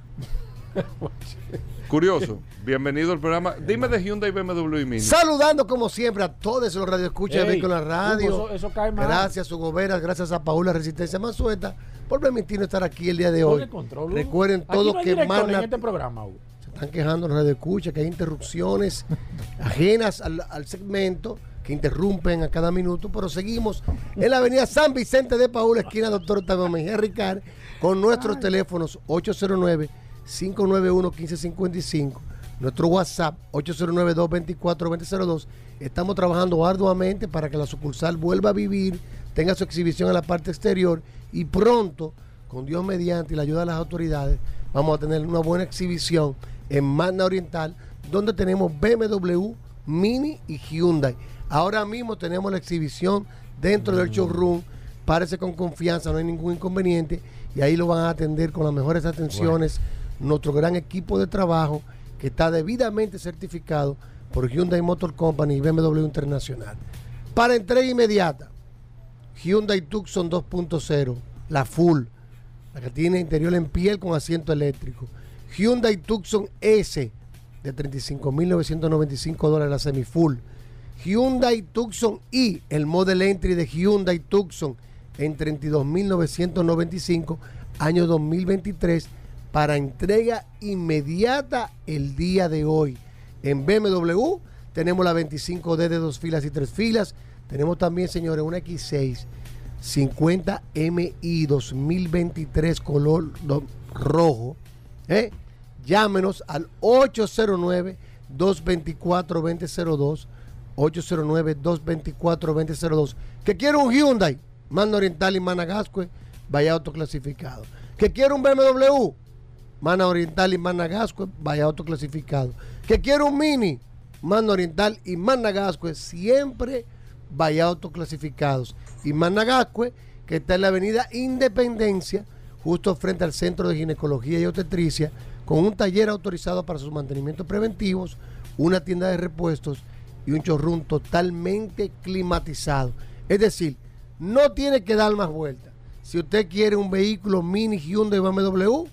Curioso. Bienvenido al programa. Dime de Hyundai, BMW y Mini. saludando como siempre a todos los radioescuchas de en la Radio Hugo, eso- eso cae mal. gracias Hugo Veras gracias a Paula Resistencia Mansueta por permitirnos estar aquí el día de hoy control, recuerden todos no que en este programa, Hugo. se están quejando los radioescuchas que hay interrupciones ajenas al, al segmento que interrumpen a cada minuto, pero seguimos en la avenida San Vicente de Paula, esquina Doctor Octavio Mejía Ricard, con nuestros teléfonos 809-591-1555, nuestro WhatsApp 809-224-2002. Estamos trabajando arduamente para que la sucursal vuelva a vivir, tenga su exhibición en la parte exterior y pronto, con Dios mediante y la ayuda de las autoridades, vamos a tener una buena exhibición en Magna Oriental, donde tenemos BMW, Mini y Hyundai. Ahora mismo tenemos la exhibición dentro del showroom. Parece con confianza, no hay ningún inconveniente. Y ahí lo van a atender con las mejores atenciones. Nuestro gran equipo de trabajo que está debidamente certificado por Hyundai Motor Company y BMW Internacional. Para entrega inmediata, Hyundai Tucson 2.0, la full, la que tiene interior en piel con asiento eléctrico. Hyundai Tucson S de 35.995 dólares la semifull. Hyundai Tucson I, el Model Entry de Hyundai Tucson en 32.995 año 2023 para entrega inmediata el día de hoy. En BMW tenemos la 25D de dos filas y tres filas. Tenemos también, señores, una X6 50 MI 2023 color rojo. ¿eh? Llámenos al 809-224-2002. 809-224-2002. Que quiere un Hyundai, Manda Oriental y Managascue, vaya autoclasificado. Que quiere un BMW, Mana Oriental y Managascue, vaya autoclasificado. Que quiere un Mini, Mana Oriental y Managascue, siempre vaya autoclasificados. Y Managascue, que está en la avenida Independencia, justo frente al Centro de Ginecología y Obstetricia, con un taller autorizado para sus mantenimientos preventivos, una tienda de repuestos y un chorrón totalmente climatizado. Es decir, no tiene que dar más vueltas. Si usted quiere un vehículo mini Hyundai BMW,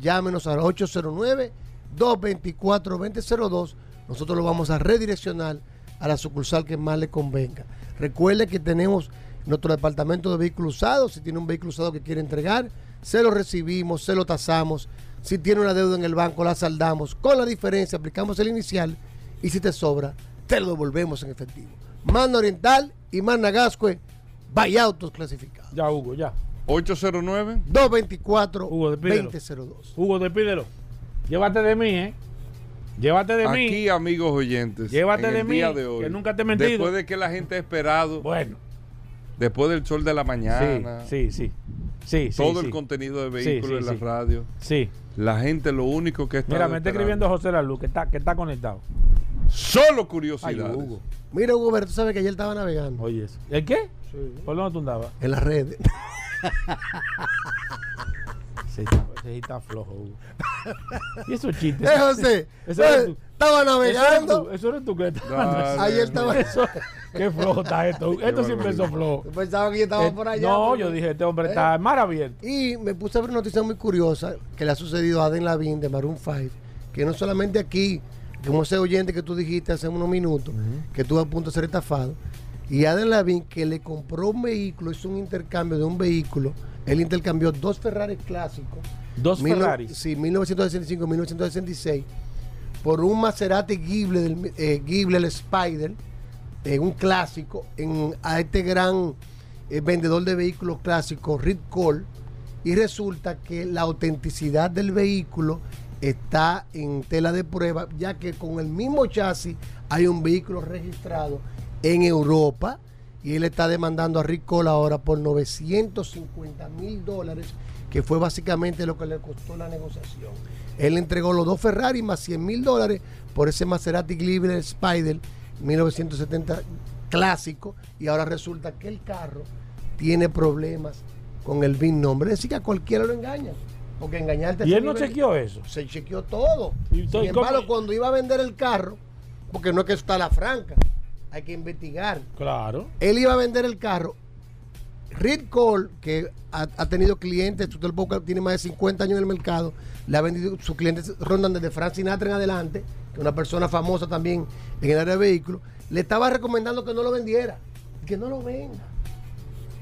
llámenos al 809-224-2002. Nosotros lo vamos a redireccionar a la sucursal que más le convenga. Recuerde que tenemos nuestro departamento de vehículos usados. Si tiene un vehículo usado que quiere entregar, se lo recibimos, se lo tasamos. Si tiene una deuda en el banco, la saldamos. Con la diferencia, aplicamos el inicial y si te sobra, te lo devolvemos en efectivo. Manda Oriental y Manda Gascue, vaya autos clasificados. Ya, Hugo, ya. 809 224 Hugo, despídelo. 2002. Hugo, despídelo. Llévate de mí, ¿eh? Llévate de mí. Aquí, amigos oyentes, Llévate en de el mí, día de hoy, que nunca te he mentido. Después de que la gente ha esperado, Bueno, después del sol de la mañana, sí, sí, sí. sí, todo sí. el contenido de Sí, vehículos sí, en la sí. radio, Sí. la gente lo único que está Mira, me está escribiendo José Lalu, que está, que está conectado. solo. Hugo. Mira, Hugo, pero tú sabes que ayer estaba navegando Oye, eso. ¿el qué? ¿Por dónde tú andabas? en las redes. Sí, está, flojo, Hugo. ¿Y esos chistes? Eh, José, Eso eres eh, tú. estaba navegando. Eso eres tú que Dale, Ayer estaba. Eso- Qué flojo está esto. Esto siempre empezó flojo. Pensaba que yo estaba Eh, por allá. No, porque- yo dije, este hombre Eh. está mar abierto. Y me puse a ver una noticia muy curiosa que le ha sucedido a Aden Lavín de Maroon 5, que no solamente aquí, como ese oyente que tú dijiste hace unos minutos, que estuvo a punto de ser estafado, y Aden Lavín que le compró un vehículo, hizo un intercambio de un vehículo, él intercambió dos Ferrari clásicos, Dos mil Ferraris. sí, 1965 1966, por un Maserati Ghibli, del, eh, Ghibli, el Spider, eh, un clásico, en, a este gran eh, vendedor de vehículos clásicos, Rick Cole, y resulta que la autenticidad del vehículo está en tela de prueba, ya que con el mismo chasis hay un vehículo registrado en Europa y él está demandando a Rick Cole ahora por 950 mil dólares, que fue básicamente lo que le costó la negociación. Él entregó los dos Ferrari más 100 mil dólares por ese Maserati Gliber Spider 1970 clásico y ahora resulta que el carro tiene problemas con el VIN nombre. Es decir, que a cualquiera lo engañan. Porque engañarte... Y él no nivel- chequeó eso. Se chequeó todo. Y ¿cómo? cuando iba a vender el carro, porque no es que está la franca, hay que investigar. Claro. Él iba a vender el carro. Rick Cole, que ha, ha tenido clientes, lo puede- tiene más de 50 años en el mercado, le ha vendido, sus clientes rondan desde Frank Sinatra en adelante, que es una persona famosa también en el área de vehículos, le estaba recomendando que no lo vendiera, que no lo venda.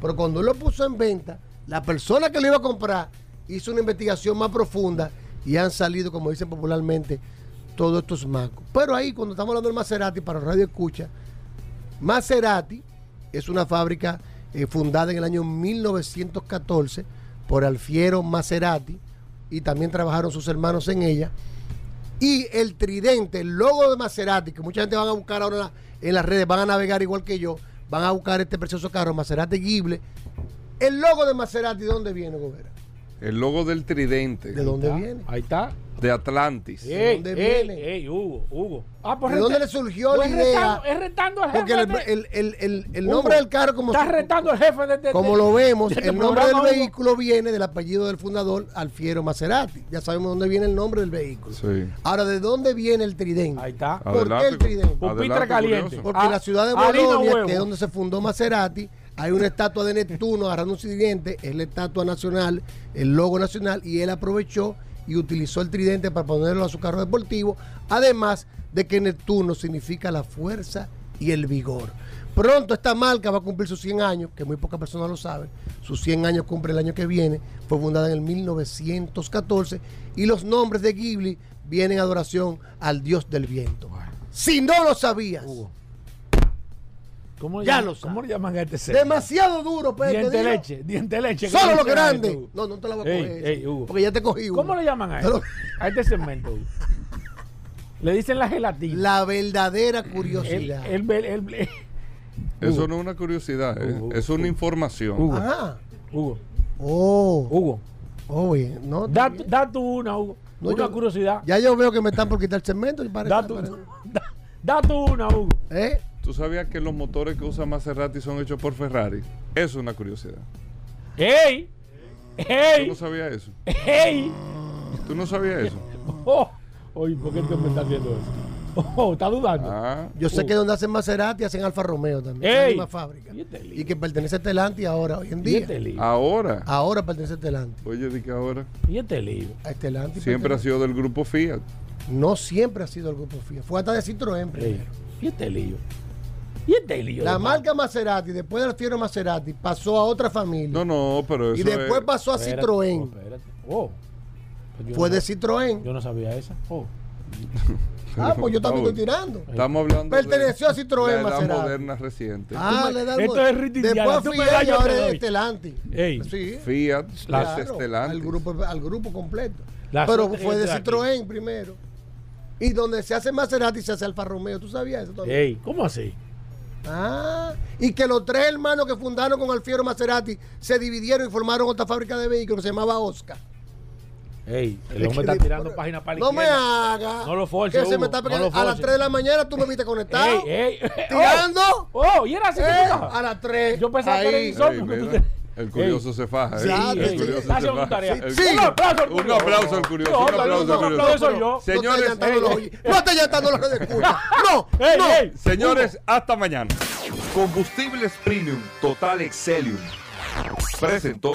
Pero cuando él lo puso en venta, la persona que lo iba a comprar hizo una investigación más profunda y han salido, como dicen popularmente, todos estos macos. Pero ahí, cuando estamos hablando del Maserati, para Radio Escucha, Maserati es una fábrica eh, fundada en el año 1914 por Alfiero Maserati y también trabajaron sus hermanos en ella. Y el tridente, el logo de Maserati, que mucha gente van a buscar ahora en, la- en las redes, van a navegar igual que yo, van a buscar este precioso carro, Maserati Gible. El logo de Maserati, ¿de dónde viene, Gobera? El logo del tridente ¿De dónde viene? Ahí está. de Atlantis. Ey, dónde ey, viene? ey, Hugo, Hugo. Ah, pues ¿De dónde le surgió pues la es idea? retando- Es retando al jefe. Porque el, de- el- el- el- el Hugo, nombre del carro, como, Está retando al jefe de, de- como de- lo vemos, de el nombre del Hugo. vehículo viene del apellido del fundador, Alfiero Maserati. Ya sabemos dónde viene el nombre del vehículo. Sí. Ahora, ¿de dónde viene el tridente? Ahí está. ¿Por qué el tridente? Pupitre caliente. curioso. Porque Ah, en la ciudad de Bolonia, que es donde se fundó Maserati, hay una estatua de Neptuno agarrando un tridente, es la estatua nacional, el logo nacional, y él aprovechó y utilizó el tridente para ponerlo a su carro deportivo, además de que Neptuno significa la fuerza y el vigor. Pronto esta marca va a cumplir sus 100 años, que muy pocas personas lo saben. Sus 100 años cumple el año que viene. Fue fundada en el 1914 y los nombres de Ghibli vienen en adoración al dios del viento. Si no lo sabías, ¿Cómo, le Ya llaman- lo sabes. ¿Cómo le llaman a este segmento? demasiado duro, Pepe. Diente leche, diente leche. Solo ¿cómo lo grande. No, no te la voy a Ey, coger. ey, Hugo. Porque ya te cogí uno. ¿Cómo le llaman a esto? A este segmento, Hugo. Le dicen la gelatina. La verdadera curiosidad. El, el, el- el- Eso no es una curiosidad, ¿eh? Hugo, es una Hugo. información. Hugo. Ajá. Hugo. Oh. Hugo. Oh, bien. No, Da, da tú una, Hugo. No, una yo- curiosidad. Ya yo veo que me están por quitar el cemento. y parece- Da tú, da, da tú una, Hugo. ¿Eh? ¿Tú sabías que los motores que usa Maserati son hechos por Ferrari? Eso es una curiosidad. ¡Ey! ¿Tú ¡Ey! no sabías eso? ¡Ey! ¿Tú no sabías eso? Oh, oye, ¿por qué tú me estás haciendo eso? Oh, ¿está dudando? Ah, Yo sé Oh. que donde hacen Maserati hacen Alfa Romeo también. Ey. La misma fábrica. ¿Y este? Y que pertenece a Stellantis ahora, hoy en ¿Y día. este lío? ahora. Ahora pertenece a Stellantis. Oye, di que ahora. ¿Y este lío? A Stellantis Siempre ha sido del grupo Fiat. No siempre ha sido el grupo Fiat. Fue hasta de Citroën Ey, primero. ¿Y este lío? ¿Y este lío? La de marca Maserati, después del fiero Maserati, pasó a otra familia. No, no, pero eso y después es- pasó a Espérate, Citroën. oh, espérate. Oh. Pues Fue no- de Citroën. Yo no sabía esa. Oh. Ah, pues yo también estoy tirando. Estamos hablando Perteneció de a Citroën la edad Maserati. moderna reciente. Ah, le da Esto es Rita Indiana. Después Tú Fiat y ahora es doy. Stellantis. Ey. Sí. Fiat, Claro, es Stellantis. al grupo, al grupo completo. La Pero fue de aquí. Citroën primero. Y donde se hace Maserati se hace Alfa Romeo. ¿Tú sabías eso también? Ey, ¿cómo así? Ah, y que los tres hermanos que fundaron con Alfiero Maserati se dividieron y formaron otra fábrica de vehículos que se llamaba Oscar. Ey, el hombre está tirando página para la No me hagas. No lo force, Que se me está no pegando. a las force. 3 de la mañana tú me viste conectado. Ey, ey, ey, tirando. Oh, oh, y era así que Eh, a las 3. Yo pensaba que era Ahí. insomnio. Que el curioso Ey. se faja. Sí, ¿eh? sí, el curioso se faja. Un aplauso al Un curioso. aplauso al curioso. No, Un aplauso al curioso. aplauso soy yo. No Señores, no te llantando los de escucha. No, Ey, no. Señores, hasta mañana. Combustibles Premium Total Excelium. Presentó.